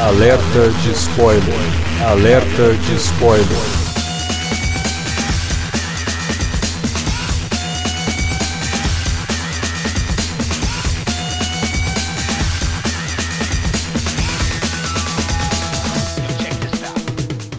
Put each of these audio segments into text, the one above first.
Alerta de spoiler. Alerta de spoiler.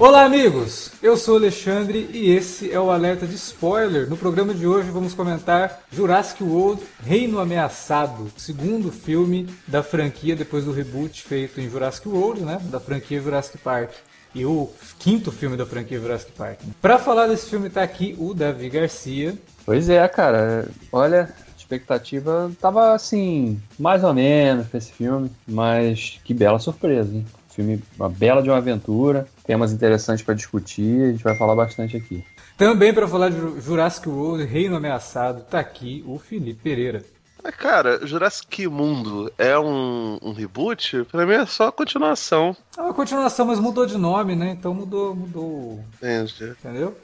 Olá, amigos! Eu sou Alexandre e esse é o Alerta de Spoiler. No programa de hoje vamos comentar Jurassic World Reino Ameaçado, segundo filme da franquia depois do reboot feito em Jurassic World, né? Da franquia Jurassic Park. E o quinto filme da franquia Jurassic Park. Né? Para falar desse filme tá aqui o Davi Garcia. Pois é, cara. Olha, expectativa tava assim, mais ou menos pra esse filme, mas que bela surpresa, hein? Filme, uma bela de uma aventura, temas interessantes para discutir, a gente vai falar bastante aqui. Também para falar de Jurassic World, Reino Ameaçado, tá aqui o Felipe Pereira. Cara, Jurassic Mundo é um, um reboot? Pra mim é só continuação. É uma continuação, mas mudou de nome, né? Então mudou. mudou... Entendi. Entendeu?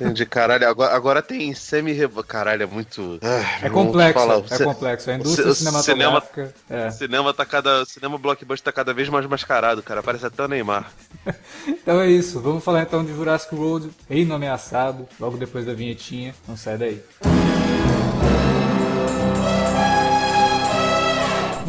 Entendi, caralho. Agora, agora tem semi Caralho, é muito. Ah, é complexo. É complexo. A indústria o cinematográfica. Cinema, é. cinema tá cada. Cinema blockbuster tá cada vez mais mascarado, cara. Parece até o Neymar. então é isso. Vamos falar então de Jurassic World, Reino Ameaçado, logo depois da vinhetinha. Não sai daí.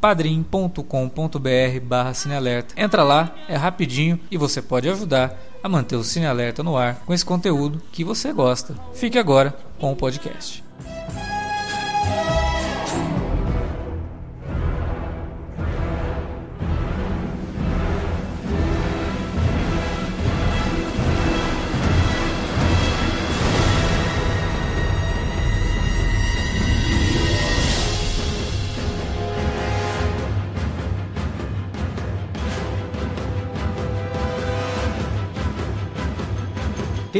padrim.com.br barra cinealerta. Entra lá, é rapidinho e você pode ajudar a manter o Cine Alerta no ar com esse conteúdo que você gosta. Fique agora com o podcast.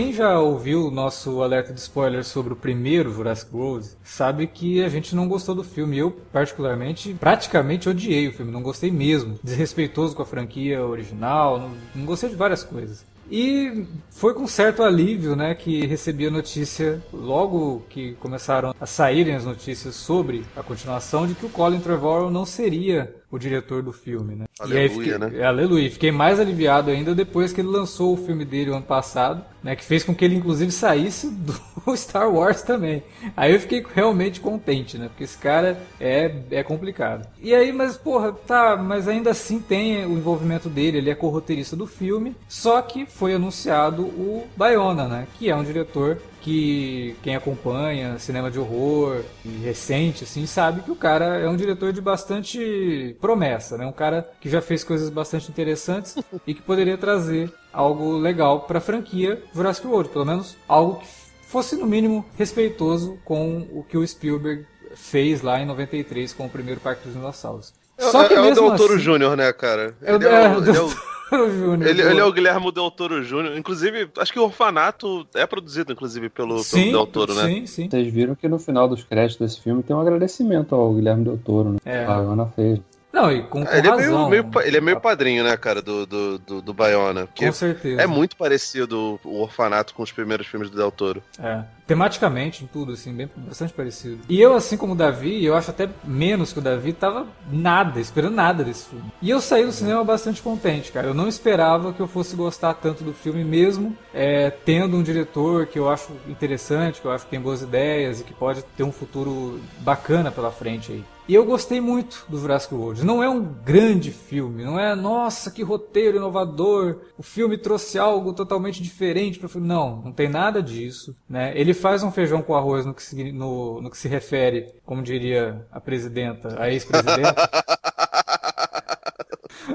Quem já ouviu o nosso alerta de spoilers sobre o primeiro Jurassic World sabe que a gente não gostou do filme. Eu, particularmente, praticamente odiei o filme, não gostei mesmo. Desrespeitoso com a franquia original, não, não gostei de várias coisas. E foi com certo alívio, né, que recebi a notícia logo que começaram a saírem as notícias sobre a continuação de que o Colin Trevorrow não seria o diretor do filme, né? Aleluia, e aí fiquei, né? É, aleluia. Fiquei mais aliviado ainda depois que ele lançou o filme dele o ano passado, né? Que fez com que ele inclusive saísse do Star Wars também. Aí eu fiquei realmente contente, né? Porque esse cara é, é complicado. E aí, mas porra, tá, mas ainda assim tem o envolvimento dele, ele é co-roteirista do filme, só que foi anunciado o Bayona, né? Que é um diretor que quem acompanha cinema de horror e recente, assim, sabe que o cara é um diretor de bastante promessa, né? Um cara que já fez coisas bastante interessantes e que poderia trazer algo legal para a franquia Jurassic World, pelo menos algo que fosse no mínimo respeitoso com o que o Spielberg fez lá em 93 com o primeiro Parque dos Dinossauros. É, Só que é, é o Del Toro assim, Júnior, né, cara? É, ele é, é, o, ele é o... Júnior. Ele, ele, é o Guilherme Del Toro Júnior. Inclusive, acho que o Orfanato é produzido, inclusive, pelo, sim, pelo Del Toro, né? Sim, sim. Vocês viram que no final dos créditos desse filme tem um agradecimento ao Guilherme Del Toro, né? É. A Ana fez. Não, e com, com ele razão. É meio, meio, ele é meio padrinho, né, cara, do, do, do, do Bayona. Com certeza. É muito parecido o Orfanato com os primeiros filmes do Del Toro. É. Tematicamente, em tudo, assim, bem, bastante parecido. E eu, assim como o Davi, eu acho até menos que o Davi, tava nada, esperando nada desse filme. E eu saí do cinema bastante contente, cara. Eu não esperava que eu fosse gostar tanto do filme, mesmo é, tendo um diretor que eu acho interessante, que eu acho que tem boas ideias e que pode ter um futuro bacana pela frente aí. E eu gostei muito do Jurassic World. Não é um grande filme, não é, nossa, que roteiro inovador. O filme trouxe algo totalmente diferente para o filme. Não, não tem nada disso. Né? Ele faz um feijão com arroz no que se, no, no que se refere, como diria a presidenta, a ex-presidenta.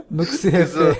no que se refere.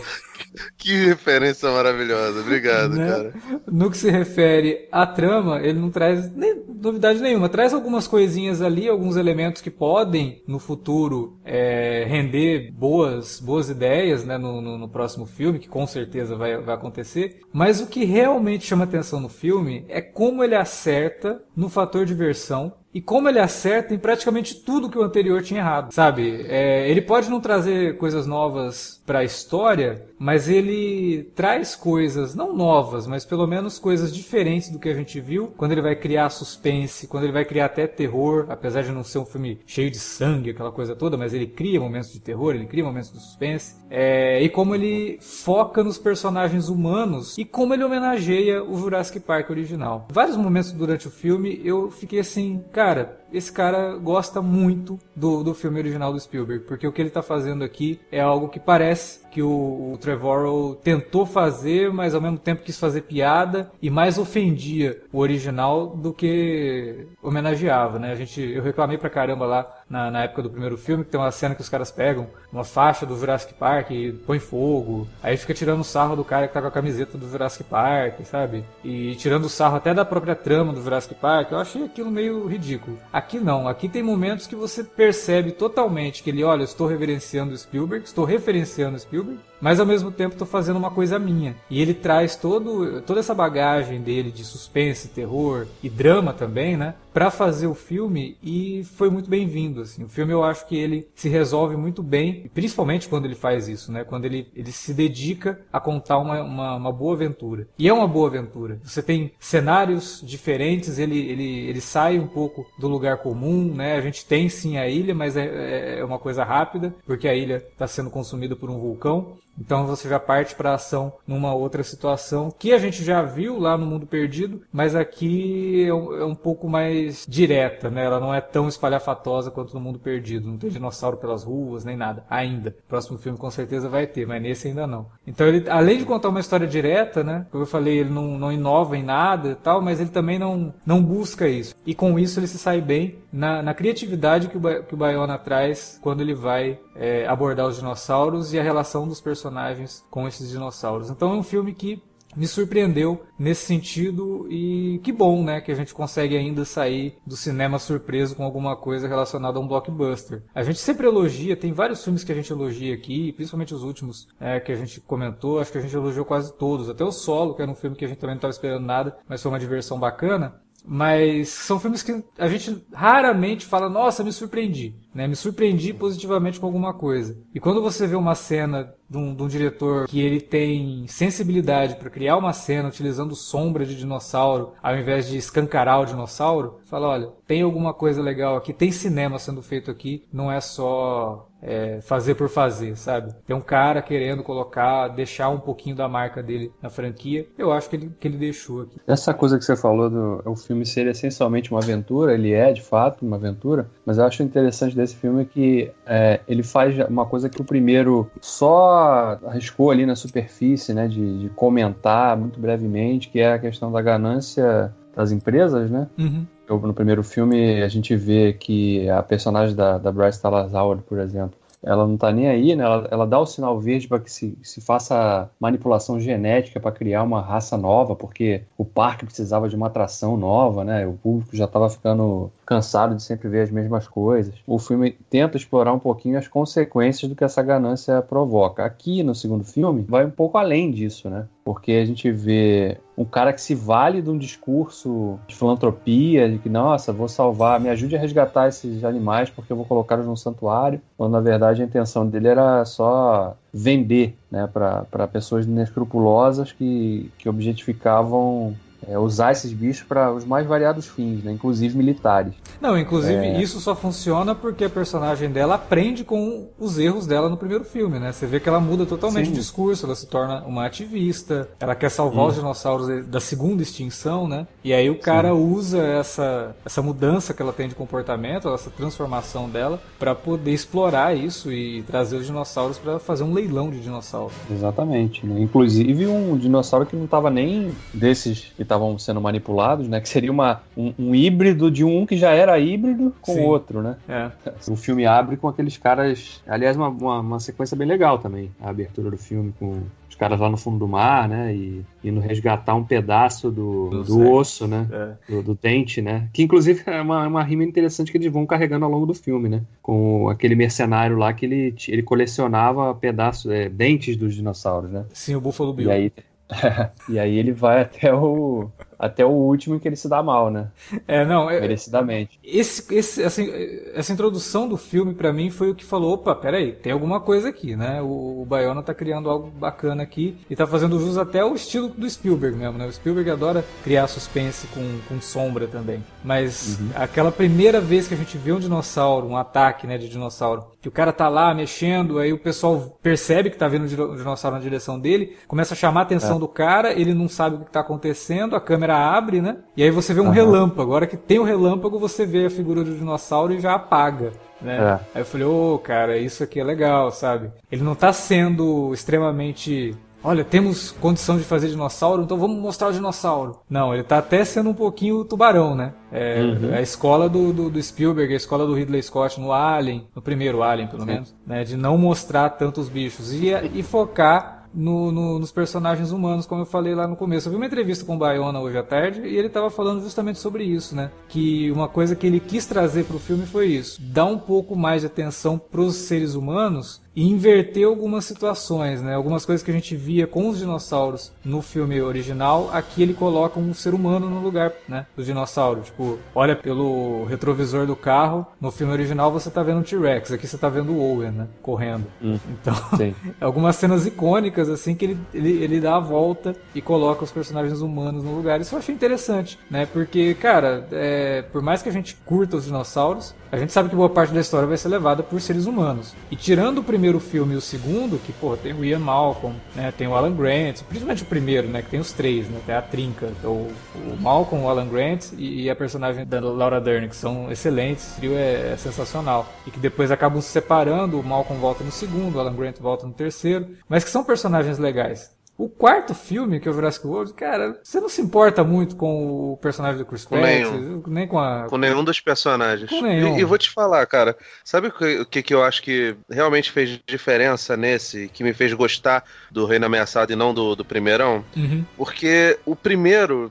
Que referência maravilhosa. Obrigado, né? cara. No que se refere à trama, ele não traz nem novidade nenhuma. Traz algumas coisinhas ali, alguns elementos que podem, no futuro, é, render boas, boas ideias né, no, no, no, próximo filme, que com certeza vai, vai acontecer. Mas o que realmente chama atenção no filme é como ele acerta no fator diversão e como ele acerta em praticamente tudo que o anterior tinha errado, sabe? É, ele pode não trazer coisas novas para a história, mas ele traz coisas não novas, mas pelo menos coisas diferentes do que a gente viu quando ele vai criar suspense, quando ele vai criar até terror, apesar de não ser um filme cheio de sangue, aquela coisa toda, mas ele cria momentos de terror, ele cria momentos de suspense, é, e como ele foca nos personagens humanos e como ele homenageia o Jurassic Park original. Vários momentos durante o filme eu fiquei assim, cara cara, esse cara gosta muito do, do filme original do Spielberg, porque o que ele está fazendo aqui é algo que parece que o, o Trevorrow tentou fazer, mas ao mesmo tempo quis fazer piada e mais ofendia o original do que homenageava, né? A gente, eu reclamei pra caramba lá na, na época do primeiro filme, que tem uma cena que os caras pegam uma faixa do Jurassic Park e põe fogo, aí fica tirando sarro do cara que tá com a camiseta do Jurassic Park, sabe? E tirando sarro até da própria trama do Jurassic Park, eu achei aquilo meio ridículo. Aqui não, aqui tem momentos que você percebe totalmente que ele, olha, eu estou reverenciando Spielberg, estou referenciando Spielberg, mas ao mesmo tempo estou fazendo uma coisa minha. E ele traz todo, toda essa bagagem dele de suspense, terror e drama também, né? Para fazer o filme e foi muito bem-vindo. Assim. O filme eu acho que ele se resolve muito bem, principalmente quando ele faz isso, né? Quando ele, ele se dedica a contar uma, uma, uma boa aventura. E é uma boa aventura. Você tem cenários diferentes, ele, ele, ele sai um pouco do lugar comum, né? A gente tem sim a ilha, mas é, é, é uma coisa rápida, porque a ilha está sendo consumida por um vulcão. Então você já parte para ação numa outra situação que a gente já viu lá no Mundo Perdido, mas aqui é um, é um, pouco mais direta, né? Ela não é tão espalhafatosa quanto no Mundo Perdido. Não tem dinossauro pelas ruas nem nada ainda. Próximo filme com certeza vai ter, mas nesse ainda não. Então ele, além de contar uma história direta, né? Como eu falei, ele não, não inova em nada e tal, mas ele também não, não busca isso. E com isso ele se sai bem na, na criatividade que o, que o Bayona traz quando ele vai é, abordar os dinossauros e a relação dos personagens com esses dinossauros. Então é um filme que me surpreendeu nesse sentido e que bom, né, que a gente consegue ainda sair do cinema surpreso com alguma coisa relacionada a um blockbuster. A gente sempre elogia, tem vários filmes que a gente elogia aqui, principalmente os últimos é, que a gente comentou, acho que a gente elogiou quase todos, até o Solo, que era um filme que a gente também não estava esperando nada, mas foi uma diversão bacana. Mas são filmes que a gente raramente fala, nossa, me surpreendi. Né? Me surpreendi positivamente com alguma coisa. E quando você vê uma cena de um, de um diretor que ele tem sensibilidade para criar uma cena utilizando sombra de dinossauro ao invés de escancarar o dinossauro, fala, olha, tem alguma coisa legal aqui, tem cinema sendo feito aqui, não é só é, fazer por fazer, sabe? Tem um cara querendo colocar, deixar um pouquinho da marca dele na franquia. Eu acho que ele, que ele deixou aqui. Essa coisa que você falou do o filme ser essencialmente uma aventura, ele é de fato uma aventura, mas eu acho interessante desse filme que é, ele faz uma coisa que o primeiro só arriscou ali na superfície, né, de, de comentar muito brevemente, que é a questão da ganância das empresas, né? Uhum. No primeiro filme, a gente vê que a personagem da, da Bryce Dallas Howard, por exemplo, ela não está nem aí, né? Ela, ela dá o sinal verde para que se, se faça manipulação genética para criar uma raça nova, porque o parque precisava de uma atração nova, né? O público já estava ficando cansado de sempre ver as mesmas coisas. O filme tenta explorar um pouquinho as consequências do que essa ganância provoca. Aqui no segundo filme, vai um pouco além disso, né? Porque a gente vê um cara que se vale de um discurso de filantropia, de que, nossa, vou salvar, me ajude a resgatar esses animais porque eu vou colocá-los num santuário, quando na verdade a intenção dele era só vender né, para pessoas inescrupulosas que, que objetificavam é, usar esses bichos para os mais variados fins, né? inclusive militares. Não, inclusive é... isso só funciona porque a personagem dela aprende com os erros dela no primeiro filme, né? Você vê que ela muda totalmente Sim. o discurso, ela se torna uma ativista, ela quer salvar os dinossauros da segunda extinção, né? E aí o cara Sim. usa essa, essa mudança que ela tem de comportamento, essa transformação dela, para poder explorar isso e trazer os dinossauros para fazer um leilão de dinossauros. Exatamente. Né? Inclusive um dinossauro que não estava nem desses que estavam sendo manipulados, né? Que seria uma, um, um, híbrido de um que já era híbrido com o outro, né? É. O filme abre com aqueles caras. Aliás, uma, uma, uma, sequência bem legal também. A abertura do filme com os caras lá no fundo do mar, né? E indo resgatar um pedaço do, do osso, né? É. Do, do, dente, né? Que inclusive é uma, uma rima interessante que eles vão carregando ao longo do filme, né? Com aquele mercenário lá que ele, ele colecionava pedaços, é, dentes dos dinossauros, né? Sim, o Buffalo Bill. E aí, e aí ele vai até o até o último em que ele se dá mal, né? É, não. É, Merecidamente. Esse, esse, assim, essa introdução do filme, para mim, foi o que falou: opa, peraí, tem alguma coisa aqui, né? O, o Bayona tá criando algo bacana aqui e tá fazendo jus até o estilo do Spielberg mesmo, né? O Spielberg adora criar suspense com, com sombra também. Mas uhum. aquela primeira vez que a gente vê um dinossauro, um ataque né, de dinossauro, que o cara tá lá mexendo, aí o pessoal percebe que tá vindo um dinossauro na direção dele, começa a chamar a atenção é. do cara, ele não sabe o que tá acontecendo, a câmera câmera abre, né? E aí você vê um uhum. relâmpago. Agora que tem o um relâmpago, você vê a figura do dinossauro e já apaga. Né? É. Aí eu falei, ô, oh, cara, isso aqui é legal, sabe? Ele não tá sendo extremamente olha, temos condição de fazer dinossauro, então vamos mostrar o dinossauro. Não, ele tá até sendo um pouquinho tubarão, né? É uhum. a escola do, do, do, Spielberg, a escola do Ridley Scott no Alien, no primeiro Alien, pelo Sim. menos, né? De não mostrar tantos bichos e, e focar no, no, nos personagens humanos, como eu falei lá no começo. Eu vi uma entrevista com o Bayona hoje à tarde e ele estava falando justamente sobre isso, né? Que uma coisa que ele quis trazer para o filme foi isso: dar um pouco mais de atenção para os seres humanos e inverter algumas situações, né? Algumas coisas que a gente via com os dinossauros no filme original, aqui ele coloca um ser humano no lugar, né, do dinossauro. Tipo, olha pelo retrovisor do carro, no filme original você tá vendo um T-Rex, aqui você tá vendo o Owen, né, correndo. Hum, então, algumas cenas icônicas assim que ele, ele, ele dá a volta e coloca os personagens humanos no lugar. Isso eu achei interessante, né? Porque, cara, é, por mais que a gente curta os dinossauros, a gente sabe que boa parte da história vai ser levada por seres humanos. E tirando o primeiro filme e o segundo, que, pô, tem o Ian Malcolm, né, tem o Alan Grant, principalmente o primeiro, né, que tem os três, né, tem a trinca, o, o Malcolm, o Alan Grant e, e, a personagem da Laura Dern, que são excelentes, o trio é, é, sensacional. E que depois acabam se separando, o Malcolm volta no segundo, o Alan Grant volta no terceiro, mas que são personagens legais. O quarto filme, que é o Jurassic World, cara, você não se importa muito com o personagem do Chris Pratt, nem com a... Com nenhum dos personagens. Com nenhum. E, e vou te falar, cara, sabe o que, que eu acho que realmente fez diferença nesse, que me fez gostar do Reino Ameaçado e não do, do primeirão? Uhum. Porque o primeiro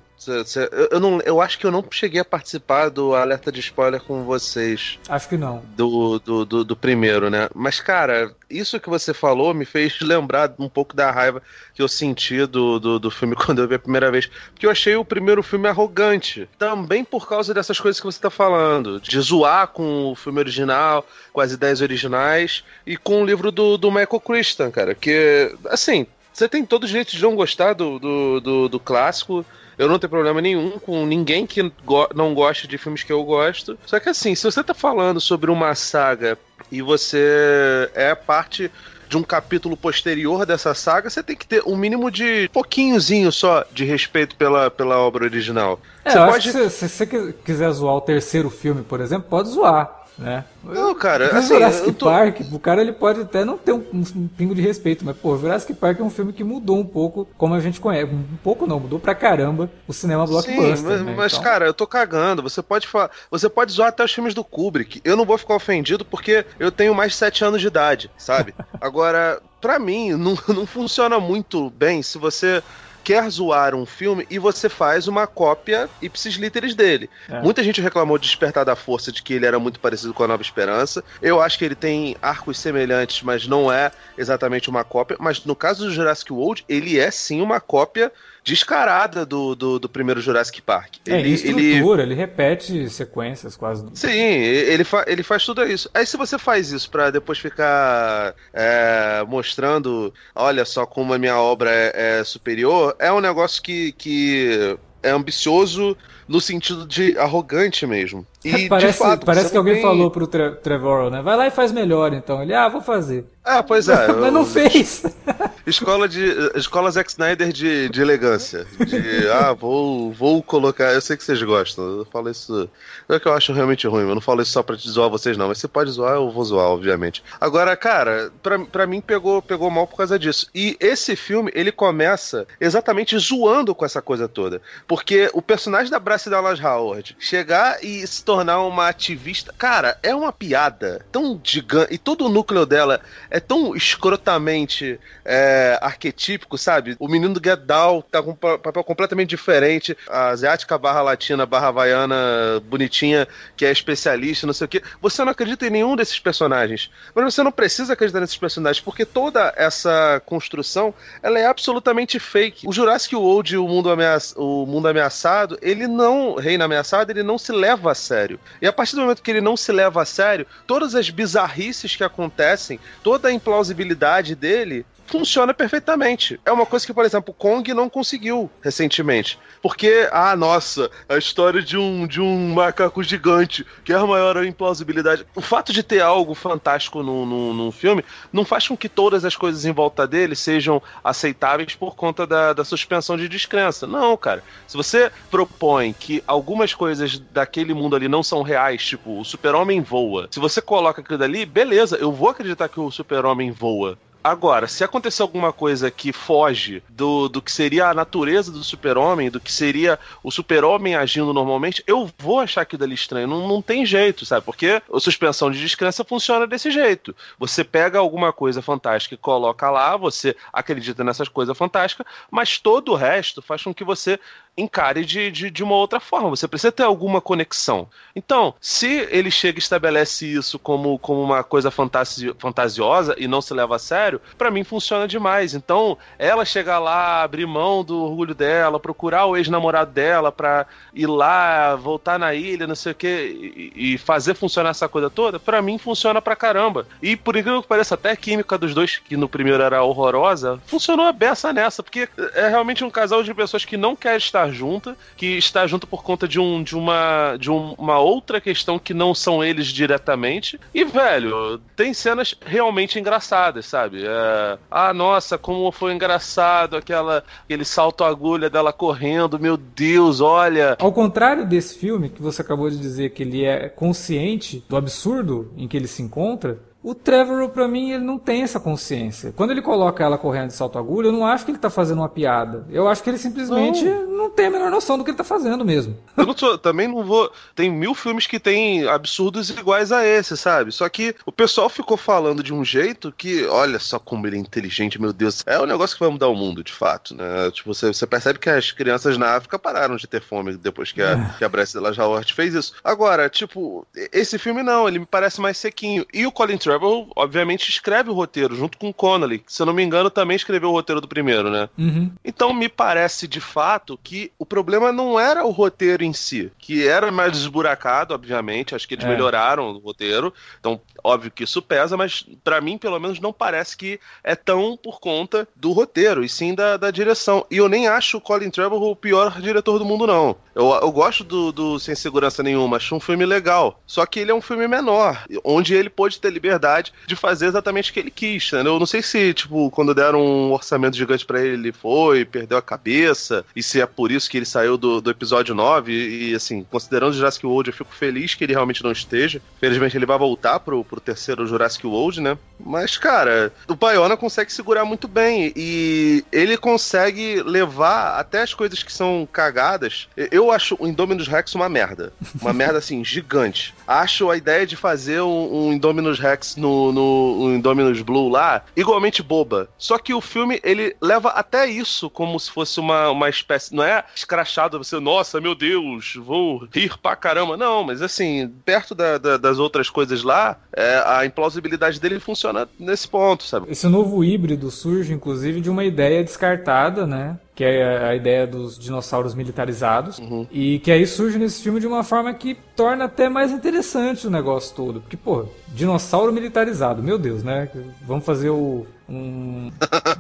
eu, não, eu acho que eu não cheguei a participar do alerta de spoiler com vocês. Acho que não. Do, do, do, do, primeiro, né? Mas, cara, isso que você falou me fez lembrar um pouco da raiva que eu senti do, do, do filme quando eu vi a primeira vez. Porque eu achei o primeiro filme arrogante. Também por causa dessas coisas que você tá falando. De zoar com o filme original, com as ideias originais e com o livro do, do Michael Christian, cara. Que, assim, você tem todo o direito de não gostar do, do, do, do clássico eu não tenho problema nenhum com ninguém que go não goste de filmes que eu gosto. Só que assim, se você tá falando sobre uma saga e você é parte de um capítulo posterior dessa saga, você tem que ter um mínimo de pouquinhozinho só de respeito pela, pela obra original. É, você pode... se, se você quiser zoar o terceiro filme, por exemplo, pode zoar né? Não, cara, assim, Jurassic tô... Park, o cara ele pode até não ter um, um, pingo de respeito, mas pô, Jurassic Park é um filme que mudou um pouco como a gente conhece, um pouco não, mudou pra caramba o cinema blockbuster. Sim, mas, né? mas então... cara, eu tô cagando. Você pode falar, você pode zoar até os filmes do Kubrick. Eu não vou ficar ofendido porque eu tenho mais de 7 anos de idade, sabe? Agora, para mim, não, não funciona muito bem se você quer zoar um filme e você faz uma cópia ipsis literis dele. É. Muita gente reclamou de Despertar da Força, de que ele era muito parecido com a Nova Esperança. Eu acho que ele tem arcos semelhantes, mas não é exatamente uma cópia. Mas no caso do Jurassic World, ele é sim uma cópia descarada do, do, do, primeiro Jurassic Park. É, ele, estrutura, ele... ele repete sequências quase. Sim, ele, fa ele faz tudo isso. Aí se você faz isso para depois ficar é, mostrando, olha só como a minha obra é, é superior, é um negócio que, que é ambicioso no sentido de arrogante mesmo. E, parece fato, parece que alguém tem... falou pro Tre Trevor, né? Vai lá e faz melhor, então. Ele, ah, vou fazer. Ah, pois é. Mas não fez. Escola de escola Zack Snyder de, de elegância. De, ah, vou, vou colocar. Eu sei que vocês gostam. Eu falo isso. Não é que eu acho realmente ruim. Eu não falo isso só pra te zoar vocês, não. Mas você pode zoar, eu vou zoar, obviamente. Agora, cara, pra, pra mim pegou, pegou mal por causa disso. E esse filme, ele começa exatamente zoando com essa coisa toda. Porque o personagem da Brace Dallas Howard chegar e se tornar uma ativista. Cara, é uma piada tão gigante. E todo o núcleo dela é tão escrotamente é, arquetípico, sabe? O menino do Get Down tá com um papel completamente diferente. A asiática barra latina, barra havaiana, bonitinha, que é especialista, não sei o quê. Você não acredita em nenhum desses personagens. Mas você não precisa acreditar nesses personagens, porque toda essa construção ela é absolutamente fake. O Jurassic World, o mundo, ameaça, o mundo ameaçado, ele não. Reino ameaçado, ele não se leva a sério. E a partir do momento que ele não se leva a sério, todas as bizarrices que acontecem, toda a implausibilidade dele funciona perfeitamente. É uma coisa que, por exemplo, Kong não conseguiu recentemente. Porque, ah, nossa, a história de um, de um macaco gigante, que é a maior implausibilidade. O fato de ter algo fantástico num, num, num, filme não faz com que todas as coisas em volta dele sejam aceitáveis por conta da, da suspensão de descrença. Não, cara. Se você propõe que algumas coisas daquele mundo ali não são reais, tipo, o super-homem voa, se você coloca aquilo dali, beleza, eu vou acreditar que o super-homem voa. Agora, se acontecer alguma coisa que foge do, do que seria a natureza do super-homem, do que seria o super-homem agindo normalmente, eu vou achar aquilo ali estranho. Não, não tem jeito, sabe? Porque a suspensão de descrença funciona desse jeito. Você pega alguma coisa fantástica e coloca lá, você acredita nessas coisas fantásticas, mas todo o resto faz com que você encare de, de, de, uma outra forma. Você precisa ter alguma conexão. Então, se ele chega e estabelece isso como, como uma coisa fantasi fantasiosa e não se leva a sério, para mim funciona demais. Então, ela chegar lá, abrir mão do orgulho dela, procurar o ex-namorado dela pra ir lá, voltar na ilha, não sei o que, e, fazer funcionar essa coisa toda, para mim funciona pra caramba. E por incrível que pareça, até a química dos dois, que no primeiro era horrorosa, funcionou a beça nessa, porque é realmente um casal de pessoas que não quer estar junta, que está junto por conta de, um, de, uma, de um, uma outra questão que não são eles diretamente. E, velho, tem cenas realmente engraçadas, sabe? É, ah, nossa, como foi engraçado aquela, aquele salto agulha dela correndo, meu Deus, olha. Ao contrário desse filme, que você acabou de dizer que ele é consciente do absurdo em que ele se encontra, o Trevor, pra mim, ele não tem essa consciência. Quando ele coloca ela correndo de salto agulha, eu não acho que ele tá fazendo uma piada. Eu acho que ele simplesmente não, não tem a menor noção do que ele tá fazendo mesmo. Eu não tô, também não vou. Tem mil filmes que tem absurdos iguais a esse, sabe? Só que o pessoal ficou falando de um jeito que, olha só como ele é inteligente, meu Deus. É um negócio que vai mudar o mundo, de fato, né? Tipo, você, você percebe que as crianças na África pararam de ter fome depois que a, é. que a Bryce Dallas Howard fez isso. Agora, tipo, esse filme não, ele me parece mais sequinho. E o Colin Trevor Trevor, obviamente, escreve o roteiro junto com o Connolly, que, se eu não me engano, também escreveu o roteiro do primeiro, né? Uhum. Então, me parece de fato que o problema não era o roteiro em si, que era mais desburacado, obviamente. Acho que eles é. melhoraram o roteiro. Então, óbvio que isso pesa, mas para mim, pelo menos, não parece que é tão por conta do roteiro, e sim da, da direção. E eu nem acho o Colin Trevor o pior diretor do mundo, não. Eu, eu gosto do, do Sem Segurança Nenhuma, acho um filme legal. Só que ele é um filme menor, onde ele pode ter liberdade de fazer exatamente o que ele quis? Eu não sei se, tipo, quando deram um orçamento gigante para ele, ele foi, perdeu a cabeça, e se é por isso que ele saiu do, do episódio 9, e, e assim, considerando Jurassic World, eu fico feliz que ele realmente não esteja. Felizmente ele vai voltar pro, pro terceiro Jurassic World, né? Mas, cara, o Bayona consegue segurar muito bem, e ele consegue levar até as coisas que são cagadas. Eu acho o Indominus Rex uma merda. Uma merda, assim, gigante. Acho a ideia de fazer um, um Indominus Rex no, no, Indominus Blue lá igualmente boba. Só que o filme, ele leva até isso como se fosse uma, uma espécie. Não é escrachado você, nossa, meu Deus, vou rir pra caramba. Não, mas assim, perto da, da, das outras coisas lá, é, a implausibilidade dele funciona nesse ponto, sabe? Esse novo híbrido surge, inclusive, de uma ideia descartada, né? Que é a ideia dos dinossauros militarizados, uhum. e que aí surge nesse filme de uma forma que torna até mais interessante o negócio todo. Porque, pô, dinossauro militarizado, meu Deus, né? Vamos fazer o, um,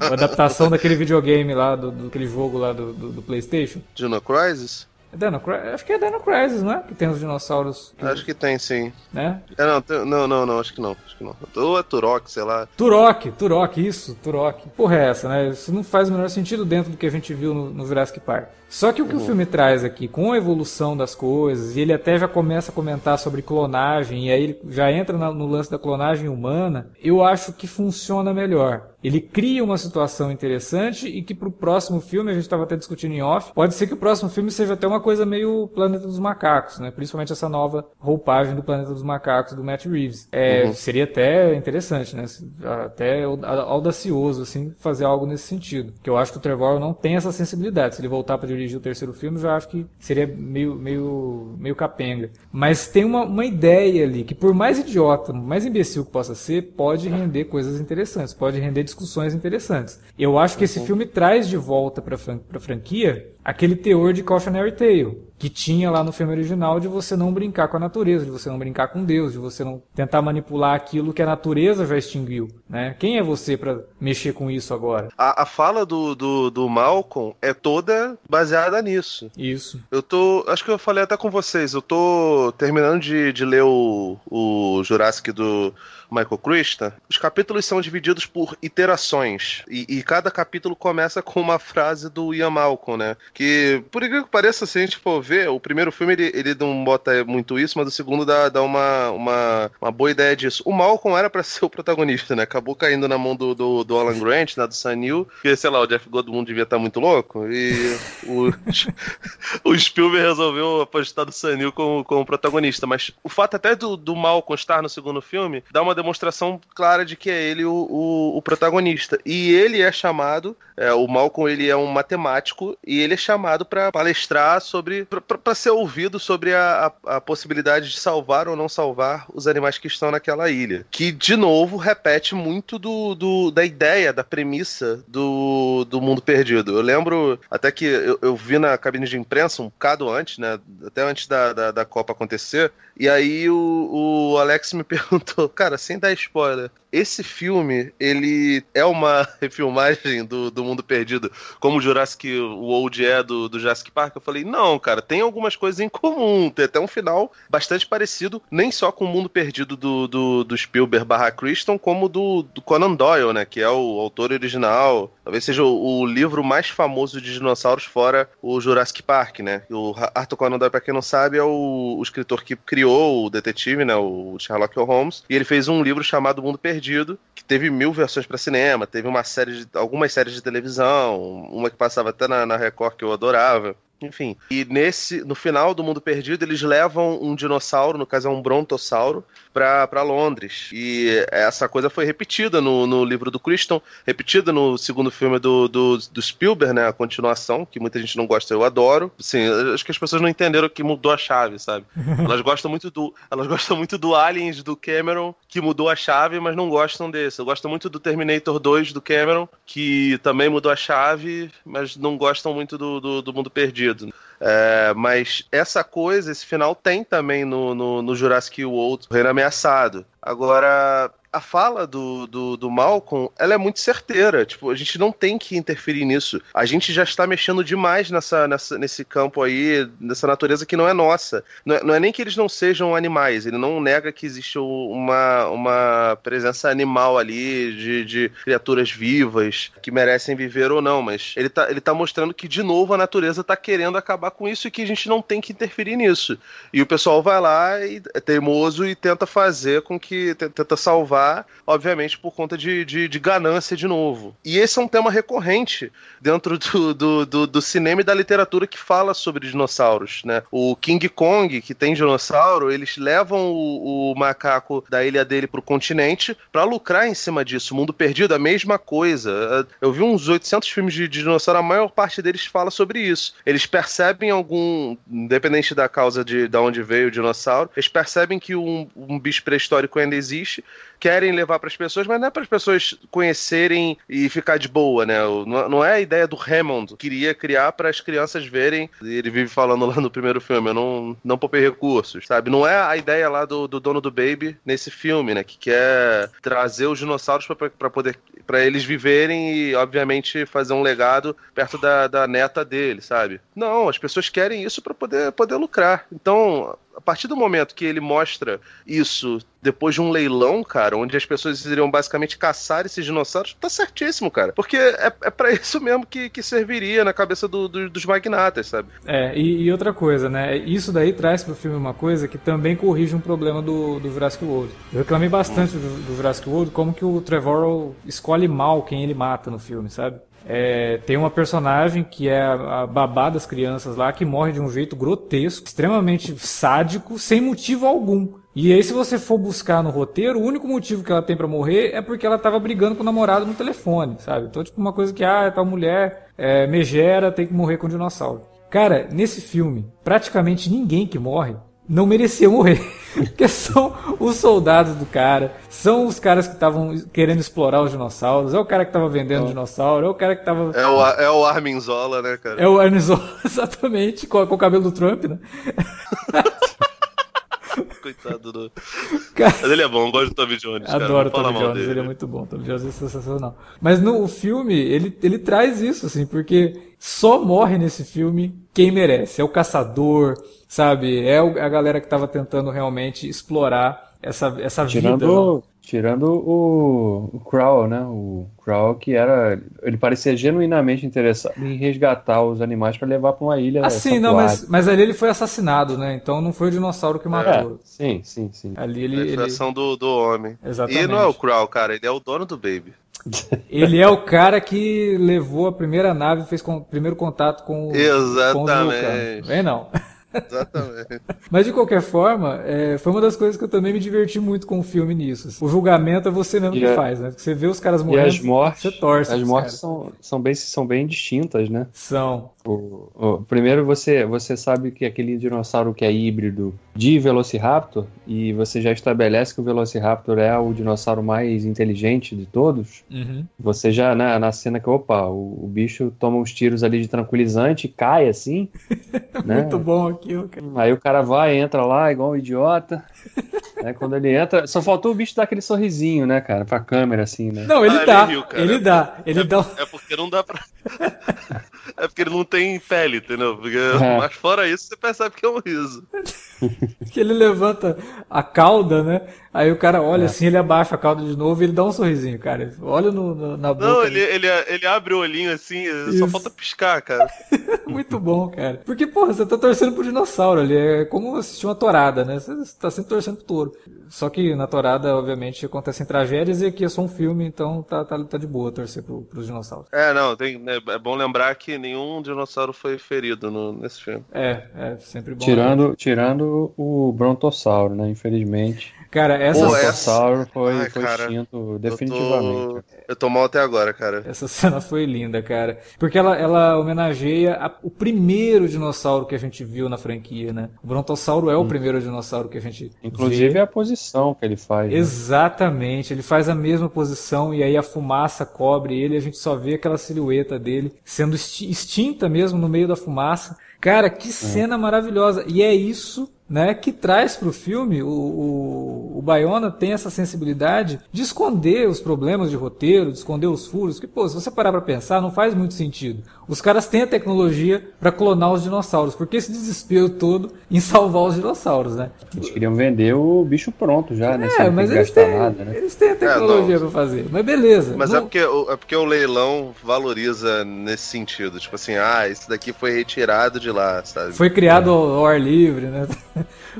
uma adaptação daquele videogame lá, do, do, aquele jogo lá do, do, do PlayStation. Dino Crisis? É Dino Acho que é Dino Crisis, não é? Que tem os dinossauros. Que... Acho que tem, sim. Né? É, não, não, não, não, acho que não. Acho que não. Ou é Turok, sei lá. Turok, Turok, isso, Turok. Porra, é essa, né? Isso não faz o menor sentido dentro do que a gente viu no, no Jurassic Park. Só que o que uhum. o filme traz aqui, com a evolução das coisas, e ele até já começa a comentar sobre clonagem, e aí ele já entra no lance da clonagem humana, eu acho que funciona melhor. ele cria uma situação interessante e que pro próximo filme, a gente estava até discutindo em off, pode ser que o próximo filme seja até uma coisa meio Planeta dos Macacos, né? Principalmente essa nova roupagem do Planeta dos Macacos do Matt Reeves. É, uhum. Seria até interessante, né? Até audacioso, assim, fazer algo nesse sentido. Que eu acho que o Trevor não tem essa sensibilidade. Se ele voltar para dirigir o terceiro filme, já acho que seria meio, meio, meio capenga. Mas tem uma, uma ideia ali que, por mais idiota, mais imbecil que possa ser, pode render coisas interessantes, pode render discussões interessantes. Eu acho que esse uhum. filme traz de volta para a franquia aquele teor de Cautionary Tale, que tinha lá no filme original de você não brincar com a natureza, de você não brincar com Deus, de você não tentar manipular aquilo que a natureza já extinguiu, né? Quem é você para mexer com isso agora? A, a fala do, do, do, Malcolm é toda baseada nisso. Isso. Eu tô, acho que eu falei até com vocês, eu tô terminando de, de ler o, o Jurassic do Michael Christa, os capítulos são divididos por iterações. E, e, cada capítulo começa com uma frase do Ian Malcolm, né? Que, por incrível que pareça, se a gente for ver, o primeiro filme ele, ele não bota muito isso, mas o segundo dá, dá uma, uma, uma boa ideia disso. O Malcolm era para ser o protagonista, né? Acabou caindo na mão do, do, do Alan Grant, né? Do Sam Neill, que, sei lá, o Jeff Goldblum devia estar muito louco. E o, o Spielberg resolveu apostar do Sam Neill como, como protagonista. Mas o fato até do, do Malcolm estar no segundo filme dá uma demonstração clara de que é ele o, o, o protagonista. E ele é chamado, é, o Malcolm ele é um matemático e ele é chamado para palestrar sobre, para ser ouvido sobre a, a, a, possibilidade de salvar ou não salvar os animais que estão naquela ilha. Que, de novo, repete muito do, do da ideia, da premissa do, do mundo perdido. Eu lembro até que eu, eu vi na cabine de imprensa um bocado antes, né? Até antes da, da, da Copa acontecer. E aí o, o Alex me perguntou, cara, sem dar spoiler, esse filme, ele é uma refilmagem do, do Mundo Perdido, como o Jurassic World é do, do Jurassic Park? Eu falei, não, cara, tem algumas coisas em comum, tem até um final bastante parecido, nem só com o Mundo Perdido do, do, do Spielberg barra Christian, como do, do Conan Doyle, né, que é o autor original, talvez seja o, o, livro mais famoso de dinossauros fora o Jurassic Park, né, o Arthur Conan Doyle, pra quem não sabe, é o, o escritor que criou o detetive, né, o Sherlock Holmes, e ele fez um livro chamado Mundo Perdido, Perdido, que teve mil versões para cinema, teve uma série de, algumas séries de televisão, uma que passava até na, na Record que eu adorava. Enfim, e nesse, no final do Mundo Perdido, eles levam um dinossauro, no caso é um brontossauro, para Londres. E essa coisa foi repetida no, no livro do Christian, repetida no segundo filme do, do, do, Spielberg, né? A continuação, que muita gente não gosta, eu adoro. Sim, acho que as pessoas não entenderam que mudou a chave, sabe? Elas gostam muito do. Elas gostam muito do Aliens do Cameron, que mudou a chave, mas não gostam desse. Eu gosto muito do Terminator 2 do Cameron, que também mudou a chave, mas não gostam muito do, do, do Mundo Perdido. É, mas essa coisa, esse final tem também no, no, no Jurassic World, Reino Ameaçado. Agora, a fala do, do, do, Malcolm, ela é muito certeira. Tipo, a gente não tem que interferir nisso. A gente já está mexendo demais nessa, nessa, nesse campo aí, nessa natureza que não é nossa. Não é, não é, nem que eles não sejam animais, ele não nega que existe uma, uma presença animal ali, de, de criaturas vivas, que merecem viver ou não, mas ele está ele tá mostrando que, de novo, a natureza está querendo acabar com isso e que a gente não tem que interferir nisso. E o pessoal vai lá e é teimoso e tenta fazer com que, tenta salvar obviamente por conta de, de, de, ganância de novo. E esse é um tema recorrente dentro do, do, do, do, cinema e da literatura que fala sobre dinossauros, né? O King Kong, que tem dinossauro, eles levam o, o macaco da ilha dele pro continente para lucrar em cima disso. O Mundo Perdido, a mesma coisa. Eu vi uns 800 filmes de, de dinossauro, a maior parte deles fala sobre isso. Eles percebem algum, independente da causa de, de onde veio o dinossauro, eles percebem que um, um bicho pré-histórico ainda existe querem levar para as pessoas, mas não é para as pessoas conhecerem e ficar de boa, né? Não é a ideia do Hammond, queria criar para as crianças verem. Ele vive falando lá no primeiro filme, eu não, não poupei recursos, sabe? Não é a ideia lá do, do dono do Baby nesse filme, né? Que quer trazer os dinossauros para poder para eles viverem e, obviamente, fazer um legado perto da, da neta dele, sabe? Não, as pessoas querem isso para poder, poder lucrar. Então, a partir do momento que ele mostra isso depois de um leilão, cara, onde as pessoas iriam basicamente caçar esses dinossauros, tá certíssimo, cara. Porque é, é para isso mesmo que, que serviria na cabeça do, do, dos magnatas, sabe? É, e, e, outra coisa, né? Isso daí traz pro filme uma coisa que também corrige um problema do, do Jurassic World. Eu reclamei bastante hum. do, do Jurassic World, como que o Trevorrow escolhe mal quem ele mata no filme, sabe? É, tem uma personagem que é a babá das crianças lá, que morre de um jeito grotesco, extremamente sádico, sem motivo algum. E aí, se você for buscar no roteiro, o único motivo que ela tem para morrer é porque ela tava brigando com o namorado no telefone, sabe? Então, tipo, uma coisa que, ah, tal mulher é, megera, tem que morrer com o dinossauro. Cara, nesse filme, praticamente ninguém que morre não merecia morrer. Porque são os soldados do cara, são os caras que estavam querendo explorar os dinossauros, é o cara que estava vendendo oh. dinossauro, é o cara que estava. É o, é o Arminzola, né, cara? É o Arminzola, exatamente, com, com o cabelo do Trump, né? Coitado do. Cara... Mas ele é bom, eu gosto do Tommy Jones. Adoro o Tommy Jones, dele. ele é muito bom. Tommy Jones é sensacional. Mas no filme, ele, ele traz isso, assim, porque só morre nesse filme quem merece. É o caçador, sabe? É a galera que estava tentando realmente explorar essa, essa tirando, vida. Tirando o, o Crow, né? O Crow que era. Ele parecia genuinamente interessado em resgatar os animais para levar para uma ilha. Assim, não, mas, mas ali ele foi assassinado, né? Então não foi o dinossauro que matou. É, sim, sim, sim. Ali ele. É a ele... do, do homem. Exatamente. E não é o Crow, cara, ele é o dono do Baby. Ele é o cara que levou a primeira nave e fez o primeiro contato com, Exatamente. com vulcanos. Vem não. Exatamente. Mas de qualquer forma, é, foi uma das coisas que eu também me diverti muito com o filme nisso. Assim. O julgamento é você mesmo e que a... faz, né? Você vê os caras morrendo, e as mortes, você torce. As mortes são, são, bem, são bem distintas, né? São. O, o, primeiro você, você sabe que aquele dinossauro que é híbrido de Velociraptor, e você já estabelece que o Velociraptor é o dinossauro mais inteligente de todos, uhum. você já, na, na cena que, opa, o, o, bicho toma uns tiros ali de tranquilizante, cai assim. né? Muito bom aquilo, cara. Aí o cara vai, entra lá igual um idiota. né? Quando ele entra, só faltou o bicho dar aquele sorrisinho, né, cara, pra câmera assim, né? Não, ele ah, dá. Ele, riu, ele dá. Ele é, dá. É porque não dá pra. é porque ele não tem pele, entendeu? Porque, é. Mas fora isso, você percebe que é um riso. que ele levanta a cauda, né? Aí o cara olha é. assim, ele abaixa a cauda de novo e ele dá um sorrisinho, cara. Olha no, no, na boca. Não, ele, ele, ele abre o olhinho assim, Isso. só falta piscar, cara. Muito bom, cara. Porque, porra, você tá torcendo pro dinossauro ali. É como assistir uma torada, né? Você tá sempre torcendo pro touro. Só que na torada, obviamente, acontecem tragédias e aqui é só um filme, então tá, tá, tá de boa torcer pro, pros dinossauros. É, não, tem, é, é bom lembrar que nenhum dinossauro foi ferido no, nesse filme. É, é sempre bom. Tirando, tirando o brontossauro, né? Infelizmente. Cara, essa Pô, essa... foi, Ai, foi cara, extinto definitivamente. Eu tô... eu tô... mal até agora, cara. Essa cena foi linda, cara. Porque ela, ela homenageia a... o primeiro dinossauro que a gente viu na franquia, né? O Brontossauro é o hum. primeiro dinossauro que a gente Inclusive vê. é a posição que ele faz. Né? Exatamente. Ele faz a mesma posição e aí a fumaça cobre ele e a gente só vê aquela silhueta dele sendo extinta mesmo no meio da fumaça. Cara, que é. cena é. maravilhosa. E é isso né, que traz para o filme, o, o, o Bayona tem essa sensibilidade de esconder os problemas de roteiro, de esconder os furos, que, pô, se você parar para pensar, não faz muito sentido. Os caras têm a tecnologia para clonar os dinossauros, porque esse desespero todo em salvar os dinossauros, né? Eles queriam vender o bicho pronto já, né? É, mas eles têm, nada, né? eles têm a tecnologia é, para fazer, mas beleza. Mas é não... é, porque, é porque o leilão valoriza nesse sentido, tipo assim, ah, esse daqui foi retirado de lá, sabe? Foi criado é. ao ar livre, né?